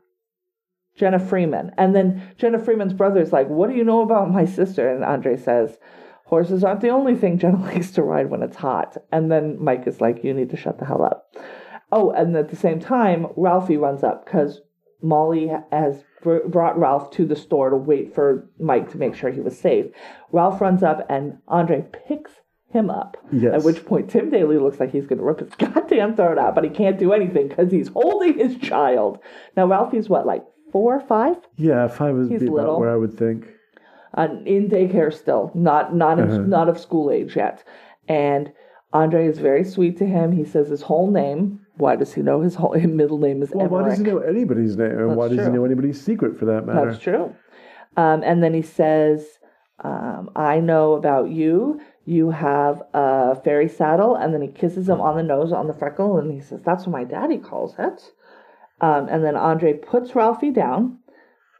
Speaker 1: Jenna Freeman. And then Jenna Freeman's brother's like, What do you know about my sister? And Andre says, Horses aren't the only thing Jenna <laughs> likes to ride when it's hot. And then Mike is like, You need to shut the hell up. Oh, and at the same time, Ralphie runs up because Molly has br- brought Ralph to the store to wait for Mike to make sure he was safe. Ralph runs up and Andre picks him up.
Speaker 2: Yes.
Speaker 1: At which point Tim Daly looks like he's going to rip his <laughs> goddamn throat out, but he can't do anything because he's holding his child. Now Ralphie's what, like four or five?
Speaker 2: Yeah, five would
Speaker 1: He's
Speaker 2: be
Speaker 1: little.
Speaker 2: about where I would think.
Speaker 1: uh, in daycare still, not not
Speaker 2: Uh-huh.
Speaker 1: not of school age yet. And Andre is very sweet to him. He says his whole name. Why does he know his whole his middle name is
Speaker 2: Well, why does he know anybody's name? And why does he know anybody's secret for that matter?
Speaker 1: That's true. Um, and then he says, um, I know about you. You have a fairy saddle. And then he kisses him on the nose, on the freckle. And he says, That's what my daddy calls it. Um, and then Andre puts Ralphie down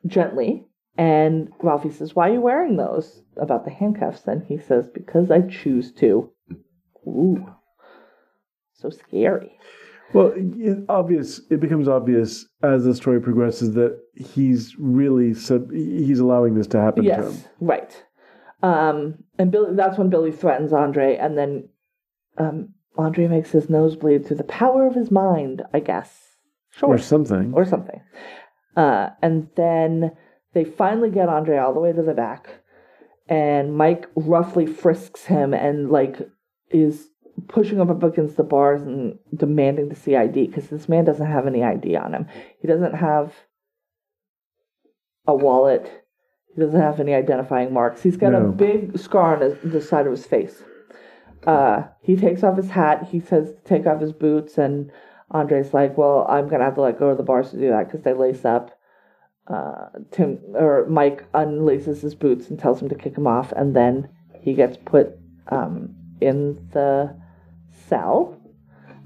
Speaker 1: gently. And Ralphie says, Why are you wearing those? About the handcuffs. And he says, Because I choose to. Ooh. So scary.
Speaker 2: Well, it, obvious. It becomes obvious as the story progresses that he's really sub, he's allowing this to happen to him.
Speaker 1: Yes, right. Um, and Billy, that's when Billy threatens Andre, and then um, Andre makes his nose bleed through the power of his mind, I guess. Sure.
Speaker 2: or something.
Speaker 1: Or something. Uh, and then they finally get Andre all the way to the back, and Mike roughly frisks him and, like, is pushing him up against the bars and demanding to see ID because this man doesn't have any ID on him. He doesn't have a wallet. He doesn't have any identifying marks. He's got a big scar on his, the side of his face. Uh, he takes off his hat. He says to take off his boots, and Andre's like, "Well, I'm gonna have to let go of the bars to do that because they lace up." Uh, Tim or Mike unlaces his boots and tells him to kick him off, and then he gets put um, in the cell.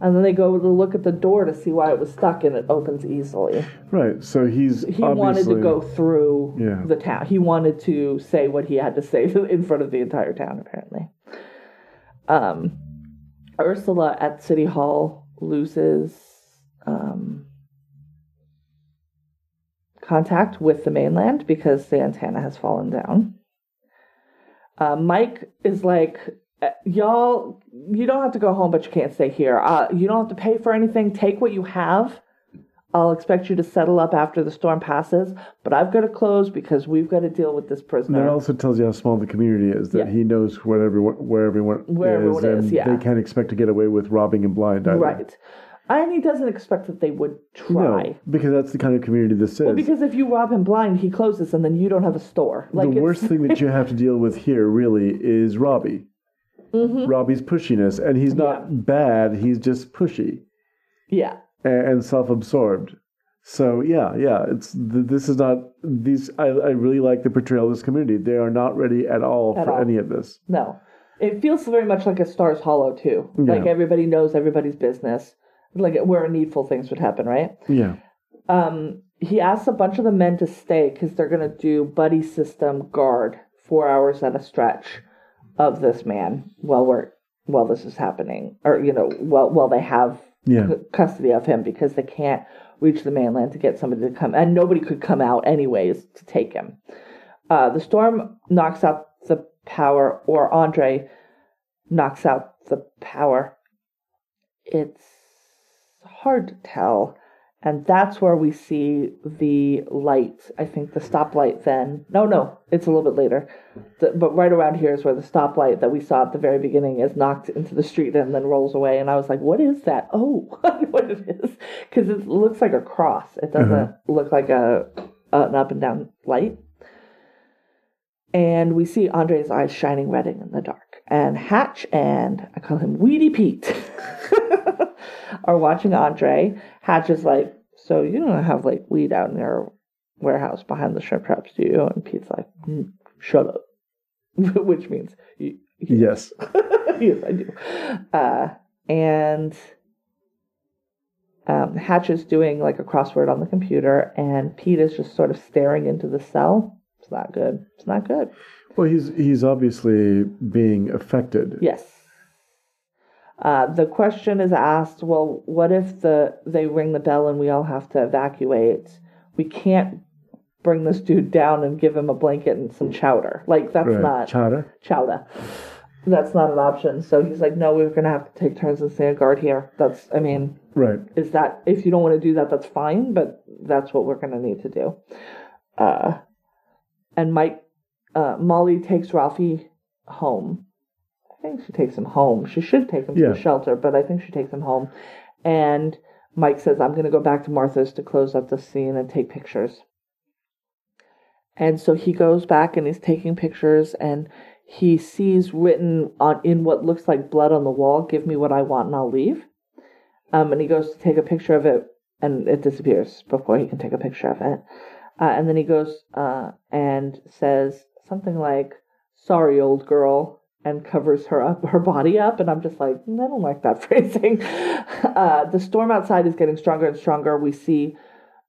Speaker 1: And then they go to look at the door to see why it was stuck, and it opens easily.
Speaker 2: Right. So he's
Speaker 1: He wanted to go through
Speaker 2: Yeah.
Speaker 1: the town. He wanted to say what he had to say <laughs> in front of the entire town, apparently. Um, Ursula at City Hall loses um, contact with the mainland because the antenna has fallen down. Uh, Mike is like, "Uh, y'all, you don't have to go home, but you can't stay here. Uh, you don't have to pay for anything. Take what you have. I'll expect you to settle up after the storm passes, but I've got to close because we've got to deal with this prisoner.
Speaker 2: And that also tells you how small the community is. That
Speaker 1: Yeah.
Speaker 2: he knows what everyone, where everyone
Speaker 1: Where
Speaker 2: is,
Speaker 1: everyone
Speaker 2: and
Speaker 1: is, yeah.
Speaker 2: they can't expect to get away with robbing him blind. Either.
Speaker 1: Right. And he doesn't expect that they would try.
Speaker 2: No, because that's the kind of community this is.
Speaker 1: Well, because if you rob him blind, he closes and then you don't have a store. Like
Speaker 2: the worst thing that you have to deal with here really is Robbie.
Speaker 1: Mhm.
Speaker 2: Robbie's pushiness, and he's not bad. He's just pushy
Speaker 1: Yeah.
Speaker 2: and, and self-absorbed. So yeah, yeah, it's th- this is not these. I, I really like the portrayal of this community. They are not ready at all
Speaker 1: At
Speaker 2: for
Speaker 1: all.
Speaker 2: any of this.
Speaker 1: No. It feels very much like a Stars Hollow too. Like everybody knows everybody's business. Like where needful things would happen, right?
Speaker 2: Yeah,
Speaker 1: Um, he asks a bunch of the men to stay because they're gonna do buddy system guard four hours at a stretch of this man while we're while this is happening, or you know, while while they have
Speaker 2: yeah,
Speaker 1: c- custody of him because they can't reach the mainland to get somebody to come, and nobody could come out anyways to take him. Uh, the storm knocks out the power or Andre knocks out the power. It's hard to tell. And that's where we see the light. I think the stoplight then. No, no, it's a little bit later. The, but right around here is where the stoplight that we saw at the very beginning is knocked into the street and then rolls away. And I was like, what is that? Oh, <laughs> what it is. Because it looks like a cross. It doesn't
Speaker 2: Uh-huh.
Speaker 1: look like a an up and down light. And we see Andre's eyes shining red in the dark. And Hatch and I call him Weedy Pete <laughs> are watching Andre. Hatch is like, So you don't have like weed out in your warehouse behind the shrimp traps, do you? And Pete's like, "Mm, Shut up. <laughs> Which means, "Y-
Speaker 2: Yes. <laughs>
Speaker 1: yes, I do. Uh, and um, Hatch is doing like a crossword on the computer, and Pete is just sort of staring into the cell. It's not good. It's not good.
Speaker 2: Well, he's he's obviously being affected.
Speaker 1: Yes. Uh, the question is asked. Well, what if the they ring the bell and we all have to evacuate? We can't bring this dude down and give him a blanket and some chowder. Like that's
Speaker 2: Right.
Speaker 1: not
Speaker 2: Chowder.
Speaker 1: chowder. That's not an option. So he's like, no, we're gonna have to take turns and stand guard here. That's, I mean,
Speaker 2: Right.
Speaker 1: is that if you don't want to do that, that's fine, but that's what we're gonna need to do. Uh, and Mike, uh, Molly takes Ralphie home. Think she takes him home. She should take him to
Speaker 2: Yeah.
Speaker 1: the shelter, but I think she takes him home. And Mike says, I'm gonna go back to Martha's to close up the scene and take pictures. And so he goes back and he's taking pictures and he sees written on in what looks like blood on the wall, give me what I want and I'll leave. Um, and he goes to take a picture of it and it disappears before he can take a picture of it. Uh, and then he goes uh, and says something like, sorry, old girl, and covers her up, her body up. And I'm just like, "Mm, I don't like that <laughs> phrasing. Uh, the storm outside is getting stronger and stronger. We see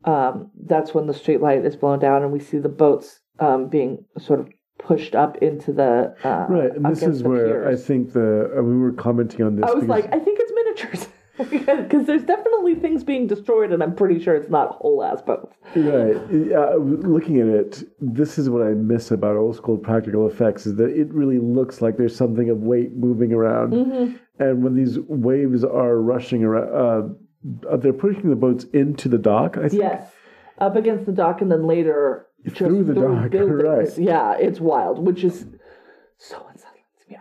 Speaker 1: um, that's when the street light is blown down and we see the boats um, being sort of pushed up into the uh,
Speaker 2: Right. And this is where I think the uh, we were commenting on this.
Speaker 1: I was like, I think it's miniatures. <laughs> <laughs> Because there's definitely things being destroyed, and I'm pretty sure it's not whole ass boats.
Speaker 2: Right. Yeah, looking at it, this is what I miss about old school practical effects is that it really looks like there's something of weight moving around.
Speaker 1: Mm-hmm.
Speaker 2: And when these waves are rushing around, uh, they're pushing the boats into the dock, I think.
Speaker 1: Yes, up against the dock, and then later
Speaker 2: Through the dock, <laughs>
Speaker 1: buildings.
Speaker 2: right.
Speaker 1: Yeah, it's wild, which is so unsettling to me.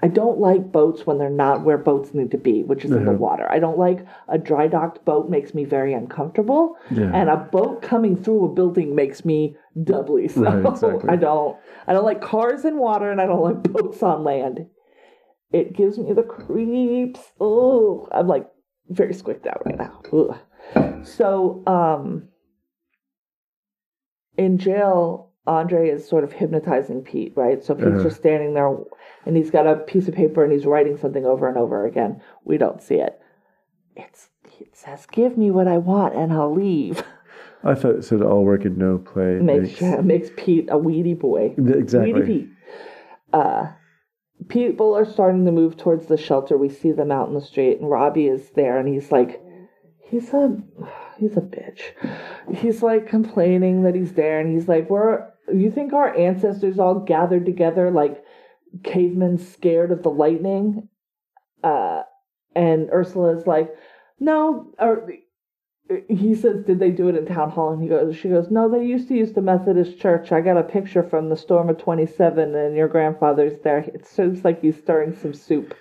Speaker 1: I don't like boats when they're not where boats need to be, which is in the water. I don't like a dry docked boat; makes me very uncomfortable.
Speaker 2: Yeah.
Speaker 1: And a boat coming through a building makes me doubly so.
Speaker 2: Right, <laughs> exactly.
Speaker 1: I don't. I don't like cars in water, and I don't like <laughs> boats on land. It gives me the creeps. Oh, I'm like very squicked out right now. Ugh. So, um, in jail, Andre is sort of hypnotizing Pete, right? So Pete's
Speaker 2: Uh-huh.
Speaker 1: just standing there, and he's got a piece of paper and he's writing something over and over again. We don't see it. It's it says, "Give me what I want, and I'll leave."
Speaker 2: I thought it said all work and no play.
Speaker 1: makes makes <laughs> Pete a weedy boy.
Speaker 2: Exactly.
Speaker 1: Weedy Pete. Uh, people are starting to move towards the shelter. We see them out in the street, and Robbie is there, and he's like, he's a, he's a bitch. He's like complaining that he's there, and he's like, "We're, you think our ancestors all gathered together like cavemen scared of the lightning?" Uh, and Ursula is like, "No," or he says, "Did they do it in town hall?" And he goes, "She goes, no, they used to use the Methodist church. I got a picture from the storm of '27, and your grandfather's there. It seems like he's stirring some soup."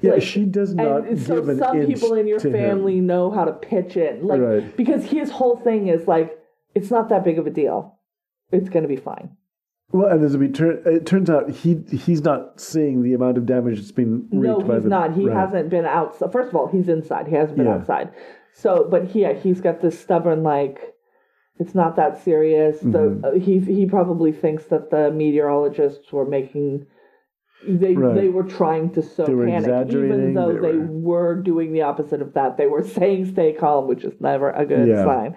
Speaker 2: Yeah,
Speaker 1: Like,
Speaker 2: she does not
Speaker 1: And so
Speaker 2: give
Speaker 1: some people in your
Speaker 2: to him.
Speaker 1: family know how to pitch in, like
Speaker 2: Right.
Speaker 1: because his whole thing is like, it's not that big of a deal. It's gonna be fine.
Speaker 2: Well, and as we turn, it turns out he he's not seeing the amount of damage that's been wreaked
Speaker 1: No,
Speaker 2: by
Speaker 1: he's not. He
Speaker 2: right.
Speaker 1: hasn't been outside. First of all, he's inside. He hasn't been
Speaker 2: Yeah.
Speaker 1: outside. So, but he, he's got this stubborn like, it's not that serious. The
Speaker 2: Mm-hmm.
Speaker 1: uh, he he probably thinks that the meteorologists were making. They
Speaker 2: Right.
Speaker 1: they were trying to sow panic, even though
Speaker 2: they
Speaker 1: they
Speaker 2: were-
Speaker 1: were doing the opposite of that. They were <laughs> saying "stay calm," which is never a good
Speaker 2: Yeah.
Speaker 1: sign.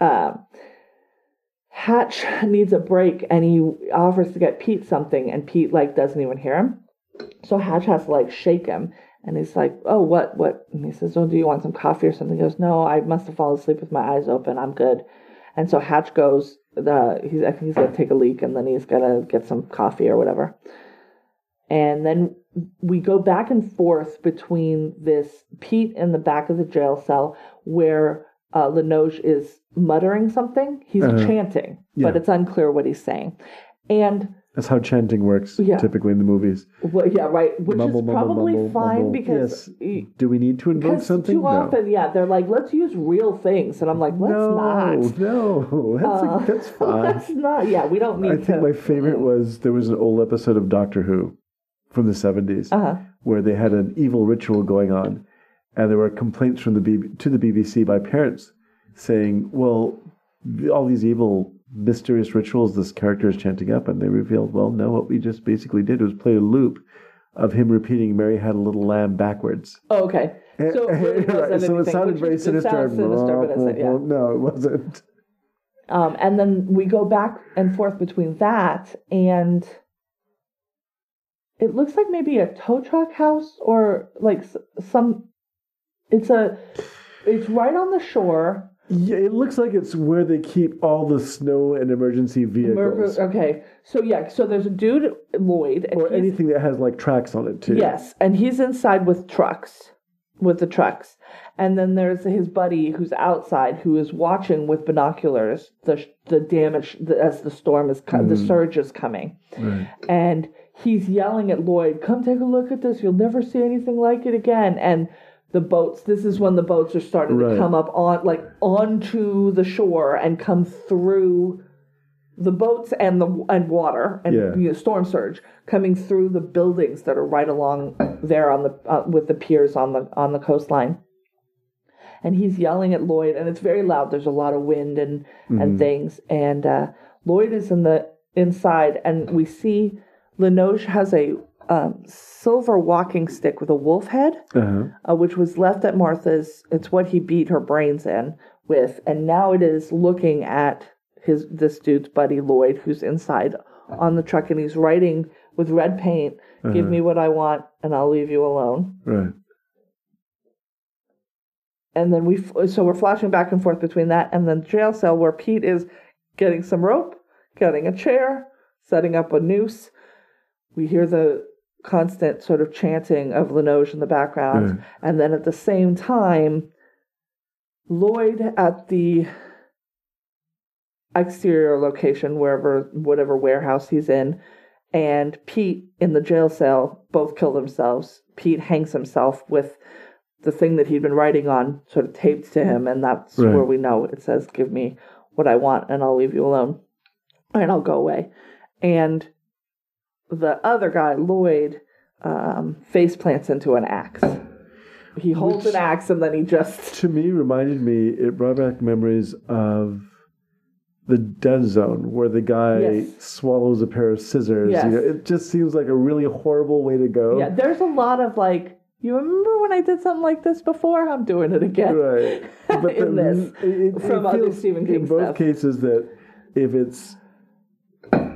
Speaker 1: Um, Hatch needs a break, and he offers to get Pete something, and Pete like doesn't even hear him. So Hatch has to like shake him, and he's like, "Oh, what, what?" And he says, "Oh, do you want some coffee or something?" He goes, "No, I must have fallen asleep with my eyes open. I'm good." And so Hatch goes. The he's I think he's gonna take a leak, and then he's gonna get some coffee or whatever. And then we go back and forth between this Pete in the back of the jail cell where uh, Linoge is muttering something. He's
Speaker 2: Uh-huh.
Speaker 1: chanting, but it's unclear what he's saying. And
Speaker 2: That's how chanting works
Speaker 1: Yeah.
Speaker 2: typically in the movies.
Speaker 1: well, yeah, right, which
Speaker 2: Mumble,
Speaker 1: is probably
Speaker 2: mumble,
Speaker 1: fine
Speaker 2: mumble.
Speaker 1: because
Speaker 2: Yes. Do we need to invoke something?
Speaker 1: too
Speaker 2: no.
Speaker 1: often, yeah, they're like, let's use real things, and I'm like, let's
Speaker 2: no,
Speaker 1: not.
Speaker 2: no, that's,
Speaker 1: Uh,
Speaker 2: that's <laughs> fine.
Speaker 1: Let's not. Yeah, we don't need
Speaker 2: I
Speaker 1: to.
Speaker 2: think my favorite was there was an old episode of Doctor Who from the 70s
Speaker 1: Uh huh.
Speaker 2: where they had an evil ritual going on, and there were complaints from the B- to the BBC by parents saying, "Well, all these evil, mysterious rituals this character is chanting up," and they revealed, "Well, no, what we just basically did was play a loop of him repeating Mary Had a Little Lamb backwards."
Speaker 1: Oh, okay. So it
Speaker 2: Right,
Speaker 1: wasn't
Speaker 2: so it sounded very
Speaker 1: is-
Speaker 2: sinister.
Speaker 1: Sounds sinister, but yeah.
Speaker 2: No, it wasn't.
Speaker 1: Um, and then we go back and forth between that and it looks like maybe a tow truck house or like some. It's a. It's right on the shore.
Speaker 2: Yeah, it looks like it's where they keep all the snow and emergency vehicles,
Speaker 1: Okay, so yeah, so there's a dude Lloyd, and
Speaker 2: or anything that has like tracks on it too.
Speaker 1: Yes, and he's inside with trucks, with the trucks, and then there's his buddy who's outside who is watching with binoculars the the damage the, as the storm is co- the mm. surge is coming,
Speaker 2: Right.
Speaker 1: and he's yelling at Lloyd, "Come take a look at this! You'll never see anything like it again!" And the boats. This is when the boats are starting
Speaker 2: Right.
Speaker 1: to come up on like onto the shore and come through the boats and the and water and
Speaker 2: Yeah.
Speaker 1: you know, storm surge coming through the buildings that are right along there on the uh, with the piers on the on the coastline. And he's yelling at Lloyd, and it's very loud. There's a lot of wind and and things. And uh, Lloyd is in the inside, and we see Linoge has a silver walking stick with a wolf head
Speaker 2: Uh-huh.
Speaker 1: uh, which was left at Martha's. It's what he beat her brains in with, and now it is looking at his this dude's buddy Lloyd, who's inside on the truck, and he's writing with red paint. Give me what I want, and I'll leave you alone.
Speaker 2: Right.
Speaker 1: And then we, f- so we're flashing back and forth between that and then the jail cell where Pete is getting some rope, getting a chair, setting up a noose. We hear the constant sort of chanting of Linoge in the background.
Speaker 2: Right.
Speaker 1: And then at the same time, Lloyd at the exterior location, wherever, whatever warehouse he's in, and Pete in the jail cell both kill themselves. Pete hangs himself with the thing that he'd been writing on sort of taped to him, and that's
Speaker 2: Right.
Speaker 1: where we know it says, Give me what I want, and I'll leave you alone, and I'll go away. And the other guy, Lloyd, um, face plants into an axe. He holds
Speaker 2: Which-
Speaker 1: an axe and then he just. <laughs>
Speaker 2: To me, reminded me. It brought back memories of the Dead Zone, where the guy
Speaker 1: Yes.
Speaker 2: swallows a pair of scissors.
Speaker 1: Yes.
Speaker 2: You know, it just seems like a really horrible way to go.
Speaker 1: Yeah, there's a lot of like, you remember when I did something like this before? I'm doing it again.
Speaker 2: Right. <laughs> But
Speaker 1: In
Speaker 2: then
Speaker 1: this,
Speaker 2: it, it,
Speaker 1: from
Speaker 2: it
Speaker 1: other Stephen King
Speaker 2: in both
Speaker 1: stuff.
Speaker 2: cases that if it's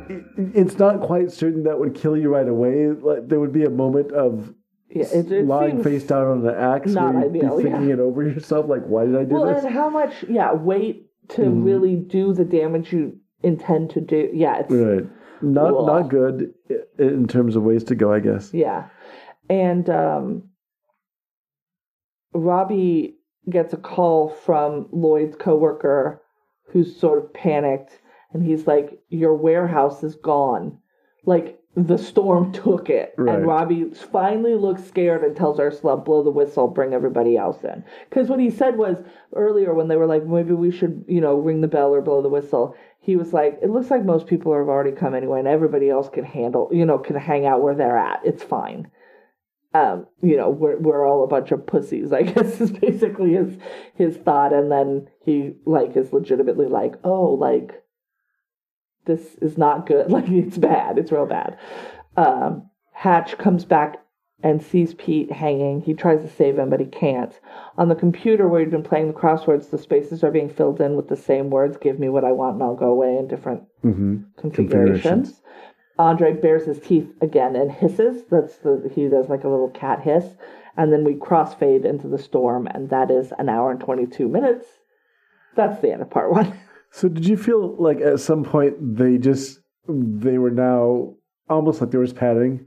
Speaker 2: it, it's not quite certain that would kill you right away. Like there would be a moment of
Speaker 1: Yeah, it, it
Speaker 2: lying face down on the axe
Speaker 1: not
Speaker 2: where you'd
Speaker 1: ideal,
Speaker 2: be
Speaker 1: yeah.
Speaker 2: thinking it over yourself, like, why did I do
Speaker 1: Well,
Speaker 2: this?
Speaker 1: and how much, yeah, wait to
Speaker 2: Mhm.
Speaker 1: really do the damage you intend to do. Yeah, it's
Speaker 2: Right. Not
Speaker 1: Ugh.
Speaker 2: not good in terms of ways to go, I guess.
Speaker 1: Yeah. And um, Robbie gets a call from Lloyd's coworker who's sort of panicked and he's like, Your warehouse is gone. Like the storm took it.
Speaker 2: Right.
Speaker 1: And Robbie finally looks scared and tells Ursula, blow the whistle, bring everybody else in. Because what he said was earlier when they were like, maybe we should, you know, ring the bell or blow the whistle, he was like, it looks like most people have already come anyway and everybody else can handle, you know, can hang out where they're at. It's fine um, you know, we're we're all a bunch of pussies, <laughs> I guess is basically his his thought. And then he like is legitimately like, oh, like this is not good. <laughs> Like it's bad. It's real bad. Um, Hatch comes back and sees Pete hanging. He tries to save him, but he can't. On the computer where he'd been playing the crosswords, the spaces are being filled in with the same words, give me what I want and I'll go away in different
Speaker 2: hmm
Speaker 1: configurations.
Speaker 2: Configurations.
Speaker 1: Andre bares his teeth again and hisses. That's the he does like a little cat hiss, and then we crossfade into the storm, and that is an hour and twenty two minutes. That's the end of part one. <laughs>
Speaker 2: So did you feel like at some point they just they were now almost like there was padding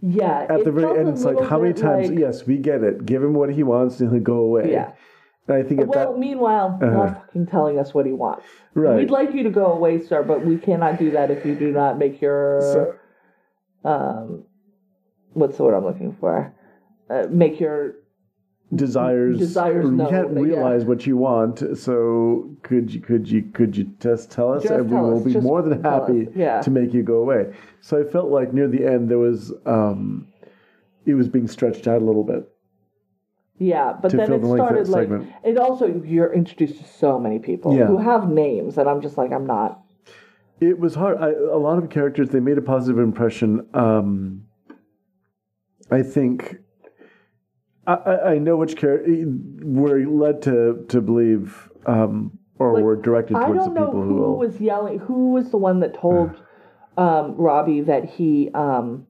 Speaker 1: Yeah.
Speaker 2: At the very end, it's like, how many times?
Speaker 1: like-
Speaker 2: yes, we get it. Give him what he wants, and he'll go away.
Speaker 1: Yeah.
Speaker 2: And I think at
Speaker 1: Well,
Speaker 2: that
Speaker 1: meanwhile,
Speaker 2: Uh-huh.
Speaker 1: not fucking telling us what he wants.
Speaker 2: right.
Speaker 1: We'd like you to go away, sir, but we cannot do that if you do not make your
Speaker 2: so,
Speaker 1: um, what's the word I'm looking for? Uh, make your
Speaker 2: desires.
Speaker 1: Desires
Speaker 2: You can't
Speaker 1: that- yeah.
Speaker 2: realize what you want. So could you could you could you just tell us,
Speaker 1: Just
Speaker 2: and we will
Speaker 1: us,
Speaker 2: be
Speaker 1: just
Speaker 2: more than happy
Speaker 1: yeah.
Speaker 2: to make you go away. So I felt like near the end there was um, it was being stretched out a little bit.
Speaker 1: yeah. But then it
Speaker 2: the
Speaker 1: started like
Speaker 2: segment.
Speaker 1: it also you're introduced to so many people
Speaker 2: Yeah.
Speaker 1: who have names, and I'm just like I'm not.
Speaker 2: It was hard. I, a lot of characters they made a positive impression. Um, I think I, I I know which character were led to to believe um, or
Speaker 1: Like,
Speaker 2: were directed towards the
Speaker 1: don't know
Speaker 2: people
Speaker 1: who
Speaker 2: who will.
Speaker 1: was yelling. Who was the one that told um, Robbie that he um,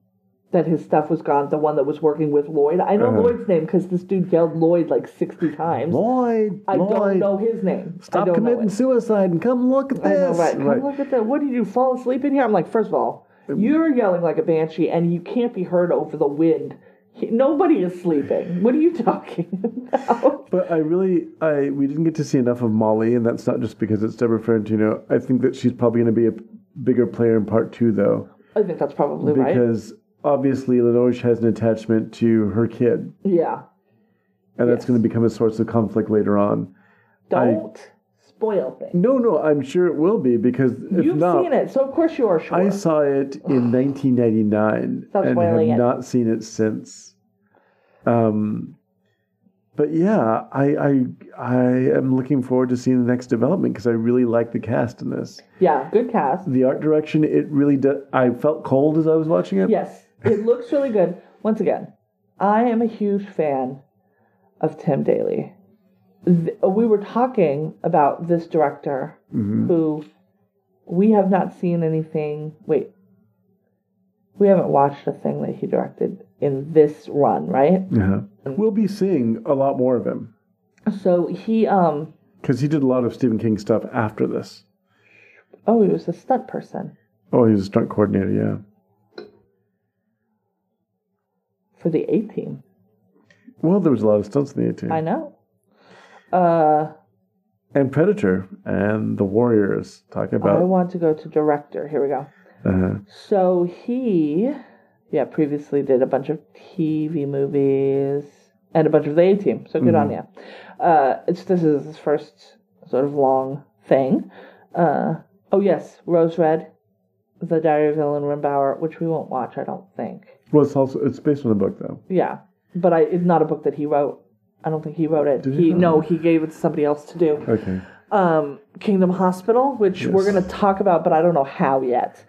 Speaker 1: that his stuff was gone? The one that was working with Lloyd. I know
Speaker 2: Uh-huh.
Speaker 1: Lloyd's name because this dude yelled Lloyd like sixty times.
Speaker 2: Lloyd,
Speaker 1: I
Speaker 2: Lloyd,
Speaker 1: don't know his name.
Speaker 2: Stop committing suicide and come look at
Speaker 1: I
Speaker 2: this.
Speaker 1: know, right? Come look at that. What did you fall asleep in here? I'm like, first of all, you're yelling like a banshee, and you can't be heard over the wind. Nobody is sleeping. What are you talking about?
Speaker 2: But I really, I we didn't get to see enough of Molly, and that's not just because it's Debrah Farentino. I think that she's probably going to be a bigger player in part two, though,
Speaker 1: I think that's probably right.
Speaker 2: because obviously Lenore has an attachment to her kid,
Speaker 1: Yeah.
Speaker 2: and that's going to become a source of conflict later on.
Speaker 1: Don't spoil things.
Speaker 2: No, no, I'm sure it will be because if
Speaker 1: You've
Speaker 2: not,
Speaker 1: seen it, so of course you are sure.
Speaker 2: I saw it in <sighs> 1999
Speaker 1: Stop
Speaker 2: and have
Speaker 1: it.
Speaker 2: not seen it since. Um, but yeah, I, I I am looking forward to seeing the next development because I really like the cast in this.
Speaker 1: yeah, good cast.
Speaker 2: The art direction, it really does. I felt cold as I was watching it.
Speaker 1: Yes, it looks really good. Once again, I am a huge fan of Tim Daly. Th- We were talking about this director
Speaker 2: Mhm.
Speaker 1: who we have not seen anything. Wait, we haven't watched a thing that he directed in this run, right?
Speaker 2: Yeah. We'll be seeing a lot more of him
Speaker 1: So he, um,
Speaker 2: because he did a lot of Stephen King stuff after this.
Speaker 1: oh, he was a stunt person
Speaker 2: Oh, he was a stunt coordinator. Yeah.
Speaker 1: for the A Team.
Speaker 2: Well, there was a lot of stunts in the A Team.
Speaker 1: I know. Uh,
Speaker 2: and Predator and the Warriors. Talking about.
Speaker 1: I want to go to director. Here we go.
Speaker 2: uh
Speaker 1: So he, yeah, previously did a bunch of TV movies and a bunch of the A Team. So good on you. Uh, it's this is his first sort of long thing. Uh, oh yes, Rose Red, The Diary of Ellen Rimbauer, which we won't watch, I don't think.
Speaker 2: Well, it's also it's based on a book though.
Speaker 1: Yeah, but I, it's not a book that he wrote. I don't think he wrote it.
Speaker 2: Did
Speaker 1: he
Speaker 2: he
Speaker 1: no, he gave it to somebody else to do.
Speaker 2: Okay.
Speaker 1: um, Kingdom Hospital, which we're going to talk about, but I don't know how yet.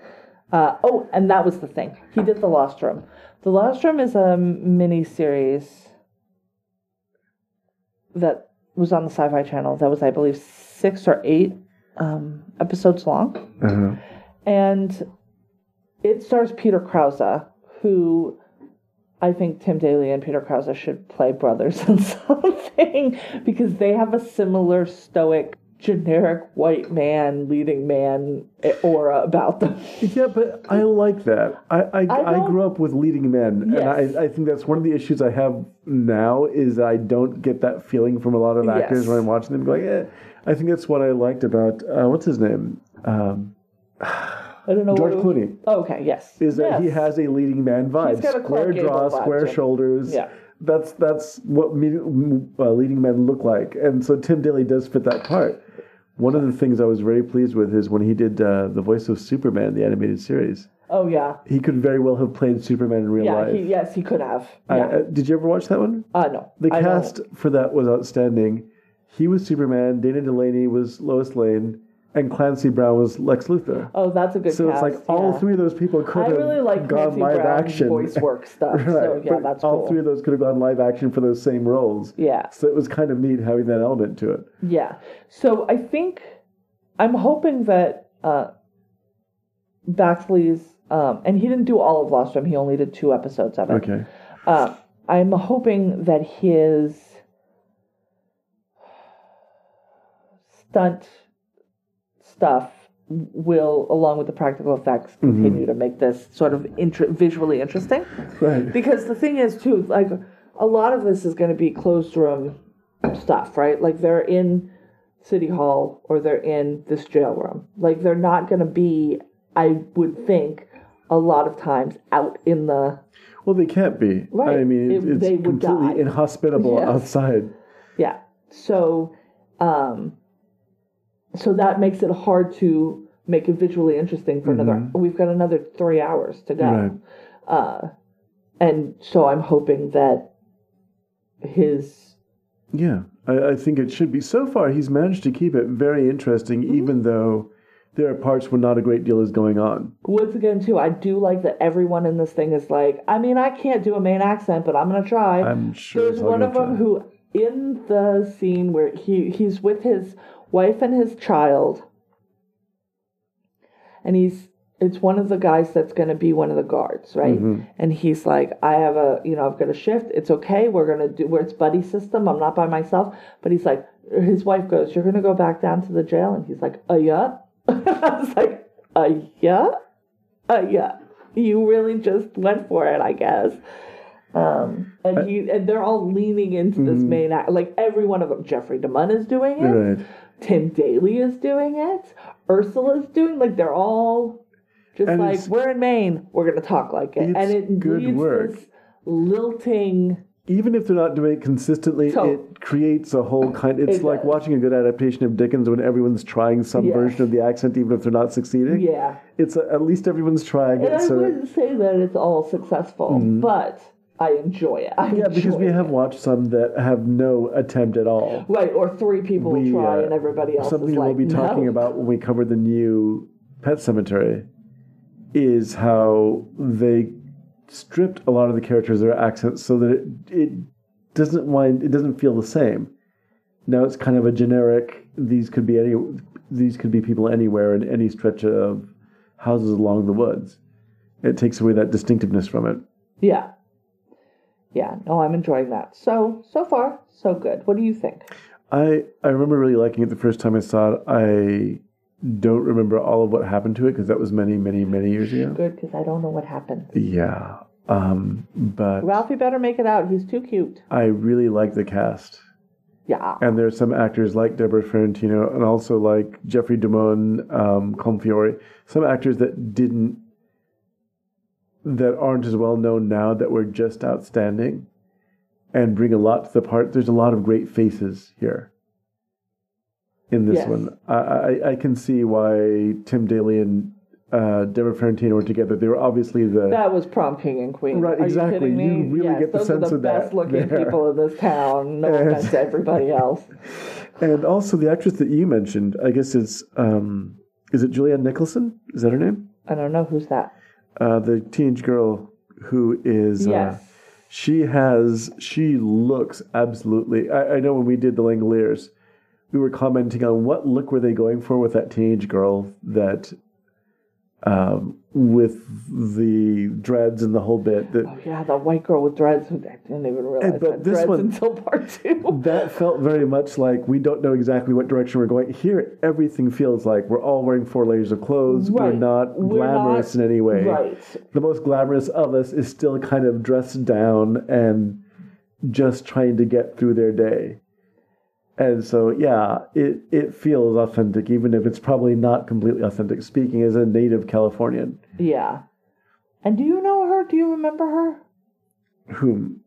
Speaker 1: Uh, oh, and that was the thing. He did The Lost Room. The Lost Room is a mini series that was on the Sci Fi Channel. That was, I believe, six or eight um, episodes long.
Speaker 2: Uh-huh.
Speaker 1: And it stars Peter Krause, who I think Tim Daly and Peter Krause should play brothers <laughs> in something because they have a similar stoic, generic white man, leading man aura about them.
Speaker 2: Yeah, but I like that. I I, I,
Speaker 1: don't-
Speaker 2: grew up with leading men,
Speaker 1: Yes.
Speaker 2: and I, I think that's one of the issues I have now is I don't get that feeling from a lot of actors
Speaker 1: Yes.
Speaker 2: when I'm watching them. Like, eh. I think that's what I liked about uh, what's his name, um, <sighs>
Speaker 1: I don't know
Speaker 2: George Clooney.
Speaker 1: Oh, okay, yes.
Speaker 2: Is that he has a leading man vibe, He's
Speaker 1: got a
Speaker 2: square jaw,
Speaker 1: vibe
Speaker 2: square
Speaker 1: to
Speaker 2: shoulders.
Speaker 1: Yeah.
Speaker 2: That's that's what me, uh, leading men look like, and so Tim Daly does fit that part. One of the things I was very pleased with is when he did uh, the voice of Superman, the animated series.
Speaker 1: Oh, yeah.
Speaker 2: He could very well have played Superman in real
Speaker 1: Yeah,
Speaker 2: life.
Speaker 1: he, yes, he could have. Yeah.
Speaker 2: uh, did you ever watch that one?
Speaker 1: Uh, no.
Speaker 2: The
Speaker 1: I don't-
Speaker 2: cast for that was outstanding. He was Superman. Dana Delany was Lois Lane, and Clancy Brown was Lex Luthor.
Speaker 1: Oh, that's a good cast.
Speaker 2: So
Speaker 1: cast.
Speaker 2: it's like all
Speaker 1: yeah.
Speaker 2: three of those people could
Speaker 1: I
Speaker 2: have
Speaker 1: really like
Speaker 2: gone
Speaker 1: Clancy
Speaker 2: live
Speaker 1: Brown's
Speaker 2: action.
Speaker 1: voice work <laughs> stuff.
Speaker 2: right,
Speaker 1: So, yeah,
Speaker 2: but
Speaker 1: that's
Speaker 2: all
Speaker 1: cool.
Speaker 2: three of those could have gone live action for those same roles.
Speaker 1: Yeah.
Speaker 2: So it was kind of neat having that element to it.
Speaker 1: Yeah. So I think I'm hoping that uh, Baxley's um, and he didn't do all of Lost Room. He only did two episodes of it.
Speaker 2: Okay.
Speaker 1: Uh, I'm hoping that his stunt stuff will, along with the practical effects, continue to make this sort of inter- visually interesting.
Speaker 2: Right.
Speaker 1: Because the thing is, too, like a lot of this is going to be closed room stuff, right? Like they're in City Hall or they're in this jail room. Like they're not going to be, I would think, a lot of times out in the
Speaker 2: Well, they can't be.
Speaker 1: Right.
Speaker 2: I mean,
Speaker 1: It-
Speaker 2: it's
Speaker 1: they would
Speaker 2: completely
Speaker 1: die.
Speaker 2: inhospitable
Speaker 1: Yes.
Speaker 2: outside.
Speaker 1: Yeah. So, um, so that makes it hard to make it visually interesting for another. We've got another three hours to go,
Speaker 2: Right.
Speaker 1: uh, and so I'm hoping that his
Speaker 2: Yeah, I, I think it should be. So far, he's managed to keep it very interesting,
Speaker 1: Mm-hmm.
Speaker 2: even though there are parts where not a great deal is going on.
Speaker 1: once again too. I do like that everyone in this thing is like. I mean, I can't do a Maine accent, but I'm gonna try.
Speaker 2: I'm sure.
Speaker 1: There's one of them
Speaker 2: try.
Speaker 1: who, in the scene where he he's with his wife and his child, and he's it's one of the guys that's going to be one of the guards, right?
Speaker 2: Mm-hmm.
Speaker 1: And he's like, I have a you know I've got a shift. It's okay. We're gonna do where it's buddy system. I'm not by myself. But he's like, his wife goes, you're gonna go back down to the jail, and he's like, uh yeah. <laughs> I was like, uh yeah, uh yeah. You really just went for it, I guess. Um, and he and they're all leaning into this Maine act. Like every one of them, Jeffrey DeMunn is doing it.
Speaker 2: Right.
Speaker 1: Tim Daly is doing it. Ursula's doing like they're all just
Speaker 2: And
Speaker 1: like we're in Maine, we're gonna talk like it, and
Speaker 2: It's
Speaker 1: it
Speaker 2: good work.
Speaker 1: this lilting.
Speaker 2: Even if they're not doing it consistently,
Speaker 1: So-
Speaker 2: it creates a whole kind. It's
Speaker 1: It
Speaker 2: like
Speaker 1: does.
Speaker 2: watching a good adaptation of Dickens when everyone's trying some version of the accent, even if they're not succeeding.
Speaker 1: Yeah,
Speaker 2: It's uh at least everyone's trying
Speaker 1: and
Speaker 2: it.
Speaker 1: I
Speaker 2: So
Speaker 1: wouldn't say that it's all successful, but I enjoy it. I
Speaker 2: yeah, because we
Speaker 1: enjoy
Speaker 2: have watched some that have no attempt at all.
Speaker 1: right, or three people
Speaker 2: We,
Speaker 1: try
Speaker 2: uh,
Speaker 1: and everybody else
Speaker 2: Something we'll
Speaker 1: like,
Speaker 2: be talking
Speaker 1: no.
Speaker 2: about when we cover the new Pet Sematary is how they stripped a lot of the characters their accents so that it, it doesn't wind it doesn't feel the same. Now it's kind of a generic. These could be any. These could be people anywhere in any stretch of houses along the woods. It takes away that distinctiveness from it.
Speaker 1: Yeah, yeah. No, I'm enjoying that. So so far so good. What do you think?
Speaker 2: I I remember really liking it the first time I saw it. I don't remember all of what happened to it because that was many, many, many years ago.
Speaker 1: Good, because I don't know what happened.
Speaker 2: Yeah, um, but
Speaker 1: Ralphie better make it out. He's too cute.
Speaker 2: I really like the cast,
Speaker 1: Yeah.
Speaker 2: and there's some actors like Debrah Farentino and also like Jeffrey DeMunn, um, Colm Feore, some actors that didn't that aren't as well known now that were just outstanding and bring a lot to the part. There's a lot of great faces here in this
Speaker 1: Yes.
Speaker 2: one. I, I, I can see why Tim Daly and uh, Debrah Farentino were together. They were obviously the
Speaker 1: That was prom king and queen.
Speaker 2: Right,
Speaker 1: Are
Speaker 2: exactly.
Speaker 1: You?
Speaker 2: You really
Speaker 1: yes,
Speaker 2: get the
Speaker 1: those
Speaker 2: sense
Speaker 1: are the
Speaker 2: of that
Speaker 1: best looking
Speaker 2: there.
Speaker 1: people in this town. No <laughs>
Speaker 2: And-
Speaker 1: offense to everybody else. <laughs>
Speaker 2: and also the actress that you mentioned. I guess is um, is it Julianne Nicholson? Is that her name?
Speaker 1: I don't know who's that.
Speaker 2: Uh, the teenage girl who is. Uh, She has. She looks absolutely. I, I know when we did the Langoliers, we were commenting on what look were they going for with that teenage girl that, um, with the dreads and the whole bit. That
Speaker 1: Oh yeah, the white girl with dreads. Who I didn't even realize
Speaker 2: but
Speaker 1: had
Speaker 2: this
Speaker 1: dreads
Speaker 2: one-
Speaker 1: until part two. <laughs>
Speaker 2: that felt very much like we don't know exactly what direction we're going. Here, everything feels like we're all wearing four layers of clothes. We're
Speaker 1: Right.
Speaker 2: not
Speaker 1: We're
Speaker 2: glamorous
Speaker 1: not-
Speaker 2: in any way.
Speaker 1: Right.
Speaker 2: The most glamorous of us is still kind of dressed down and just trying to get through their day. And so, yeah, it, it feels authentic, even if it's probably not completely authentic, speaking as a native Californian.
Speaker 1: Yeah. And do you know her? Do you remember her?
Speaker 2: Whom?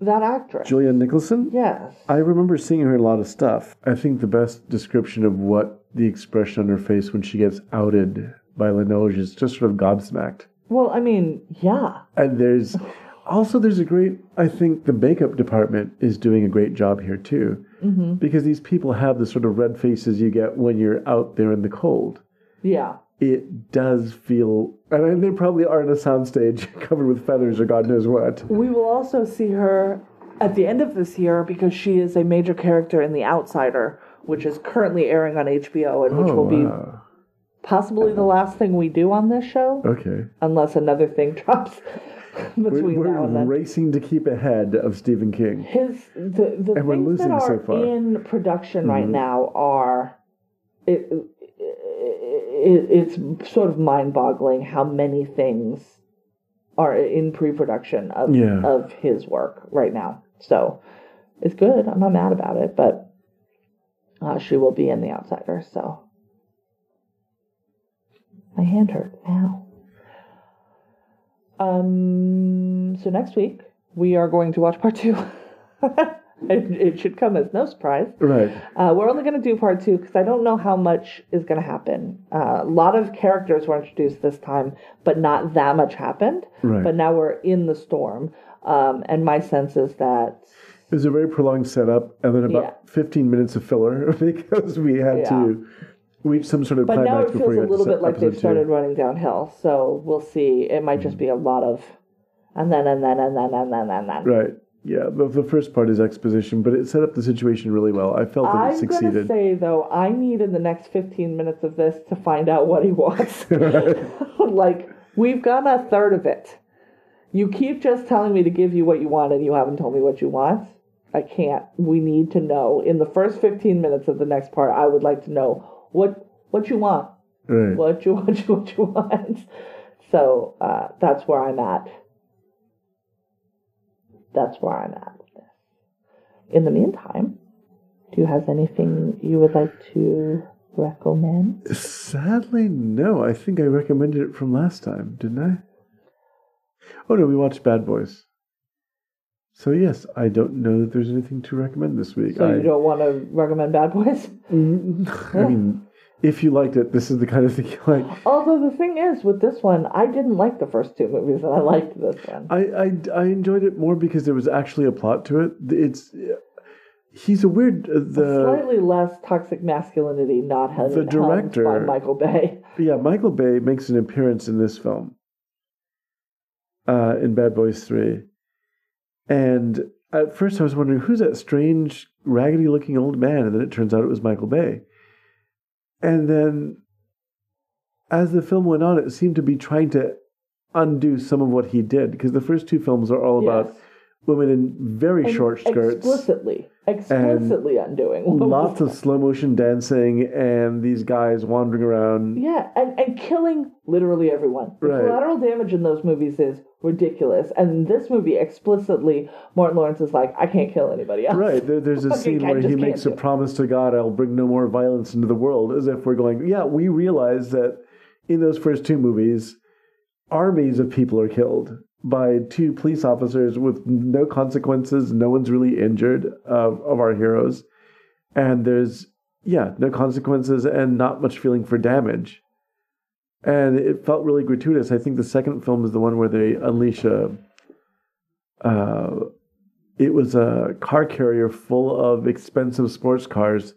Speaker 1: That actress.
Speaker 2: Julianne Nicholson?
Speaker 1: Yes.
Speaker 2: I remember seeing her in a lot of stuff. I think the best description of what the expression on her face when she gets outed by Linoge is just sort of gobsmacked.
Speaker 1: Well, I mean, yeah.
Speaker 2: And there's <laughs> also there's a great I think the makeup department is doing a great job here too. Mm-hmm. Because these people have the sort of red faces you get when you're out there in the cold.
Speaker 1: Yeah.
Speaker 2: It does feel and they probably are in a soundstage <laughs> covered with feathers or God knows what.
Speaker 1: We will also see her at the end of this year because she is a major character in The Outsider, which is currently airing on HBO and which
Speaker 2: Oh,
Speaker 1: will be
Speaker 2: wow.
Speaker 1: possibly the last thing we do on this show,
Speaker 2: Okay.
Speaker 1: unless another thing <laughs> drops
Speaker 2: We're,
Speaker 1: between now
Speaker 2: we're
Speaker 1: and then.
Speaker 2: racing to keep ahead of Stephen King.
Speaker 1: His the the
Speaker 2: And we're
Speaker 1: things
Speaker 2: losing
Speaker 1: that
Speaker 2: so
Speaker 1: are
Speaker 2: far. Mm-hmm.
Speaker 1: in production right now are it it, it's sort of mind-boggling how many things are in pre-production of
Speaker 2: Yeah.
Speaker 1: of his work right now. So it's good. I'm not mad about it, but uh, she will be in The Outsider. So my hand hurt. Ow. Um. So next week we are going to watch part two. <laughs> it, it should come as no surprise.
Speaker 2: Right.
Speaker 1: Uh, we're only going to do part two because I don't know how much is going to happen. Uh, a lot of characters were introduced this time, but not that much happened.
Speaker 2: Right.
Speaker 1: But now we're in the storm, um, and my sense is that
Speaker 2: It was a very prolonged setup, and then about
Speaker 1: Yeah.
Speaker 2: 15 minutes of filler <laughs> because we had
Speaker 1: Yeah.
Speaker 2: to reach some sort of
Speaker 1: But now it feels a little bit like they've
Speaker 2: episode two.
Speaker 1: started running downhill. So we'll see. It might just be a lot of, and then and then and then and then and then.
Speaker 2: Right. Yeah. The, the first part is exposition, but it set up the situation really well. I felt that it
Speaker 1: I'm going to
Speaker 2: succeeded.
Speaker 1: say though, I need in the next 15 minutes of this to find out what he wants. <laughs> <laughs> like we've got a third of it. You keep just telling me to give you what you want, and you haven't told me what you want. I can't. We need to know in the first 15 minutes of the next part. I would like to know what what you want.
Speaker 2: right.
Speaker 1: what you you <laughs> what you want. So uh, that's where I'm at. That's where I'm at. with this. In the meantime, do you have anything you would like to recommend?
Speaker 2: Sadly, no. I think I recommended it from last time, didn't I? Oh no, we watched Bad Boys. So yes, I don't know that there's anything to recommend this week.
Speaker 1: So
Speaker 2: I,
Speaker 1: you don't want to recommend Bad Boys? <laughs>
Speaker 2: I mean, if you liked it, this is the kind of thing <laughs> you like.
Speaker 1: Although the thing is, with this one, I didn't like the first two movies, and I liked this one.
Speaker 2: I, I, I enjoyed it more because there was actually a plot to it. It's he's a weird uh, the
Speaker 1: Slightly less toxic masculinity, not held,
Speaker 2: the director-
Speaker 1: by Michael Bay. <laughs>
Speaker 2: yeah Michael Bay makes an appearance in this film, uh, in Bad Boys Three, and at first I was wondering who's that strange raggedy looking old man, and then it turns out it was Michael Bay, and then as the film went on, it seemed to be trying to undo some of what he did because the first two films are all about women in very
Speaker 1: And
Speaker 2: short skirts.
Speaker 1: Explicitly, explicitly undoing.
Speaker 2: lots of slow motion dancing and these guys wandering around.
Speaker 1: Yeah, and, and killing literally everyone. The
Speaker 2: Right.
Speaker 1: collateral damage in those movies is ridiculous. And this movie, explicitly, Martin Lawrence is like, I can't kill anybody else.
Speaker 2: Right, there, there's <laughs> a scene where he makes a promise to God, I'll bring no more violence into the world, as if we're going, yeah, we realize that in those first two movies, armies of people are killed by two police officers with no consequences. No one's really injured of, of our heroes. And there's, yeah, no consequences and not much feeling for damage. And it felt really gratuitous. I think the second film is the one where they unleash a. Uh, it was a car carrier full of expensive sports cars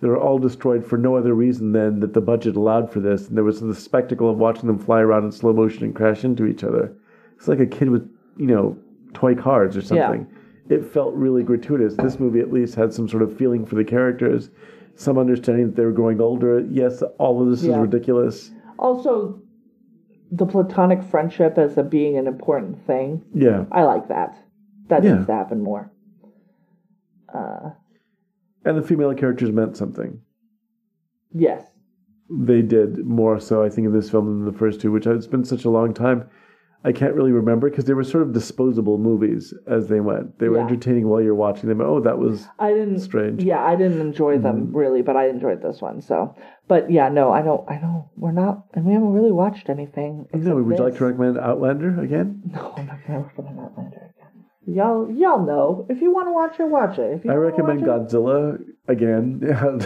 Speaker 2: that were all destroyed for no other reason than that the budget allowed for this. And there was the spectacle of watching them fly around in slow motion and crash into each other. It's like a kid with, you know, toy cars or
Speaker 1: Yeah.
Speaker 2: something. It felt really gratuitous. This movie at least had some sort of feeling for the characters, some understanding that they were growing older. Yes, all of this
Speaker 1: Yeah.
Speaker 2: is ridiculous.
Speaker 1: Also, the platonic friendship as a being an important thing.
Speaker 2: Yeah.
Speaker 1: I like that. That
Speaker 2: Yeah.
Speaker 1: needs to happen more. Uh,
Speaker 2: And the female characters meant something.
Speaker 1: yes.
Speaker 2: they did more so, I think, in this film than the first two, which it's been such a long time. I can't really remember because they were sort of disposable movies as they went. They were
Speaker 1: Yeah.
Speaker 2: entertaining while you're watching them. Oh, that was
Speaker 1: I didn't.
Speaker 2: strange.
Speaker 1: Yeah, I didn't enjoy them
Speaker 2: Mm-hmm.
Speaker 1: really, but I enjoyed this one. So, but yeah, no, I don't. I know we're not, and we haven't really watched anything.
Speaker 2: No, would you like to recommend Outlander again?
Speaker 1: No, I'm not gonna recommend Outlander again. Y'all, y'all know. If you want to watch it, watch it. If you
Speaker 2: I recommend Godzilla again. <laughs>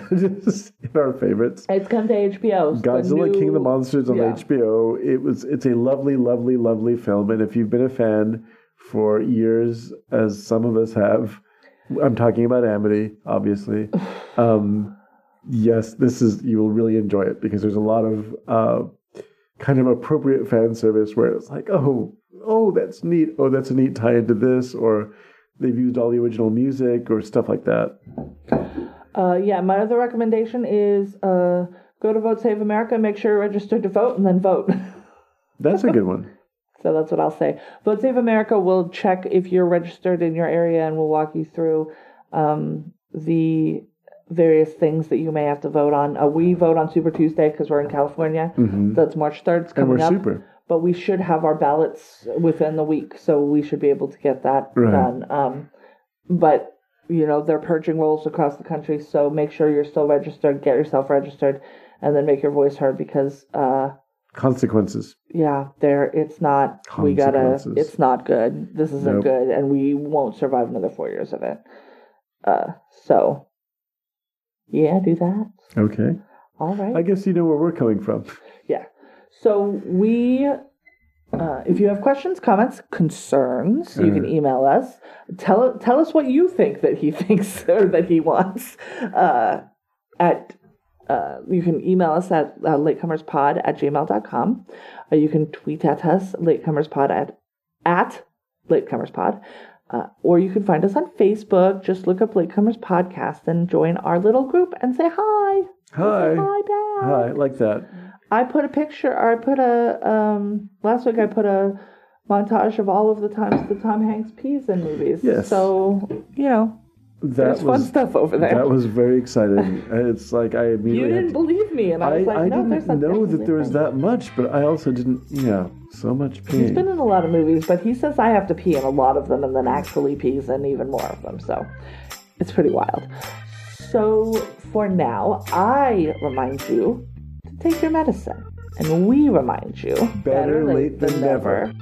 Speaker 2: Just in our favorites.
Speaker 1: It's come to HBO.
Speaker 2: Godzilla King of the Monsters on
Speaker 1: yeah.
Speaker 2: HBO. It was it's a lovely, lovely, lovely film. And if you've been a fan for years, as some of us have, I'm talking about Amity, obviously. <sighs> Um, yes, this is you will really enjoy it because there's a lot of uh, kind of appropriate fan service where it's like, oh, oh, that's neat. Oh, that's a neat tie into this, or they've used all the original music or stuff like that.
Speaker 1: Uh, yeah, my other recommendation is uh, go to Vote Save America, make sure you're registered to vote, and then vote. <laughs>
Speaker 2: That's a good one.
Speaker 1: So that's what I'll say. Vote Save America will check if you're registered in your area and will walk you through um, the various things that you may have to vote on. Uh, we vote on Super Tuesday because we're in California. That's March 3rd. It's
Speaker 2: Mm-hmm. and
Speaker 1: coming
Speaker 2: we're
Speaker 1: up.
Speaker 2: super.
Speaker 1: But we should have our ballots within the week, so we should be able to get that
Speaker 2: Right.
Speaker 1: done. Um, but you know they're purging rolls across the country, so make sure you're still registered. Get yourself registered, and then make your voice heard because uh,
Speaker 2: Consequences.
Speaker 1: yeah, there it's not. We gotta. It's not good. This isn't
Speaker 2: Nope.
Speaker 1: good, and we won't survive another four years of it. Uh, so yeah, do that.
Speaker 2: Okay.
Speaker 1: All right.
Speaker 2: I guess you know where we're coming from.
Speaker 1: Yeah. So we, uh, if you have questions, comments, concerns, you can email us. Tell tell us what you think that he <laughs> thinks or that he wants. Uh, at uh, you can email us at uh, latecomerspod at gmail.com. Uh, you can tweet at us latecomerspod at at latecomerspod. Uh, or you can find us on Facebook. Just look up Latecomers Podcast and join our little group and say hi.
Speaker 2: Hi.
Speaker 1: Hi, Dad.
Speaker 2: Hi, like that.
Speaker 1: I put a picture. Or I put a um last week. I put a montage of all of the times that Tom Hanks pees in movies.
Speaker 2: Yes.
Speaker 1: So you know,
Speaker 2: That
Speaker 1: there's fun stuff over there.
Speaker 2: that was very exciting. It's like I
Speaker 1: you
Speaker 2: immediately had
Speaker 1: didn't
Speaker 2: to-
Speaker 1: believe me, and I
Speaker 2: I,
Speaker 1: was like,
Speaker 2: I
Speaker 1: no, there's
Speaker 2: didn't know that there was that much, but I also didn't, yeah, so much
Speaker 1: pee. He's been in a lot of movies, but he says I have to pee in a lot of them, and then actually pees in even more of them. So it's pretty wild. So for now, I remind you take your medicine, and we remind you
Speaker 2: Better late than never.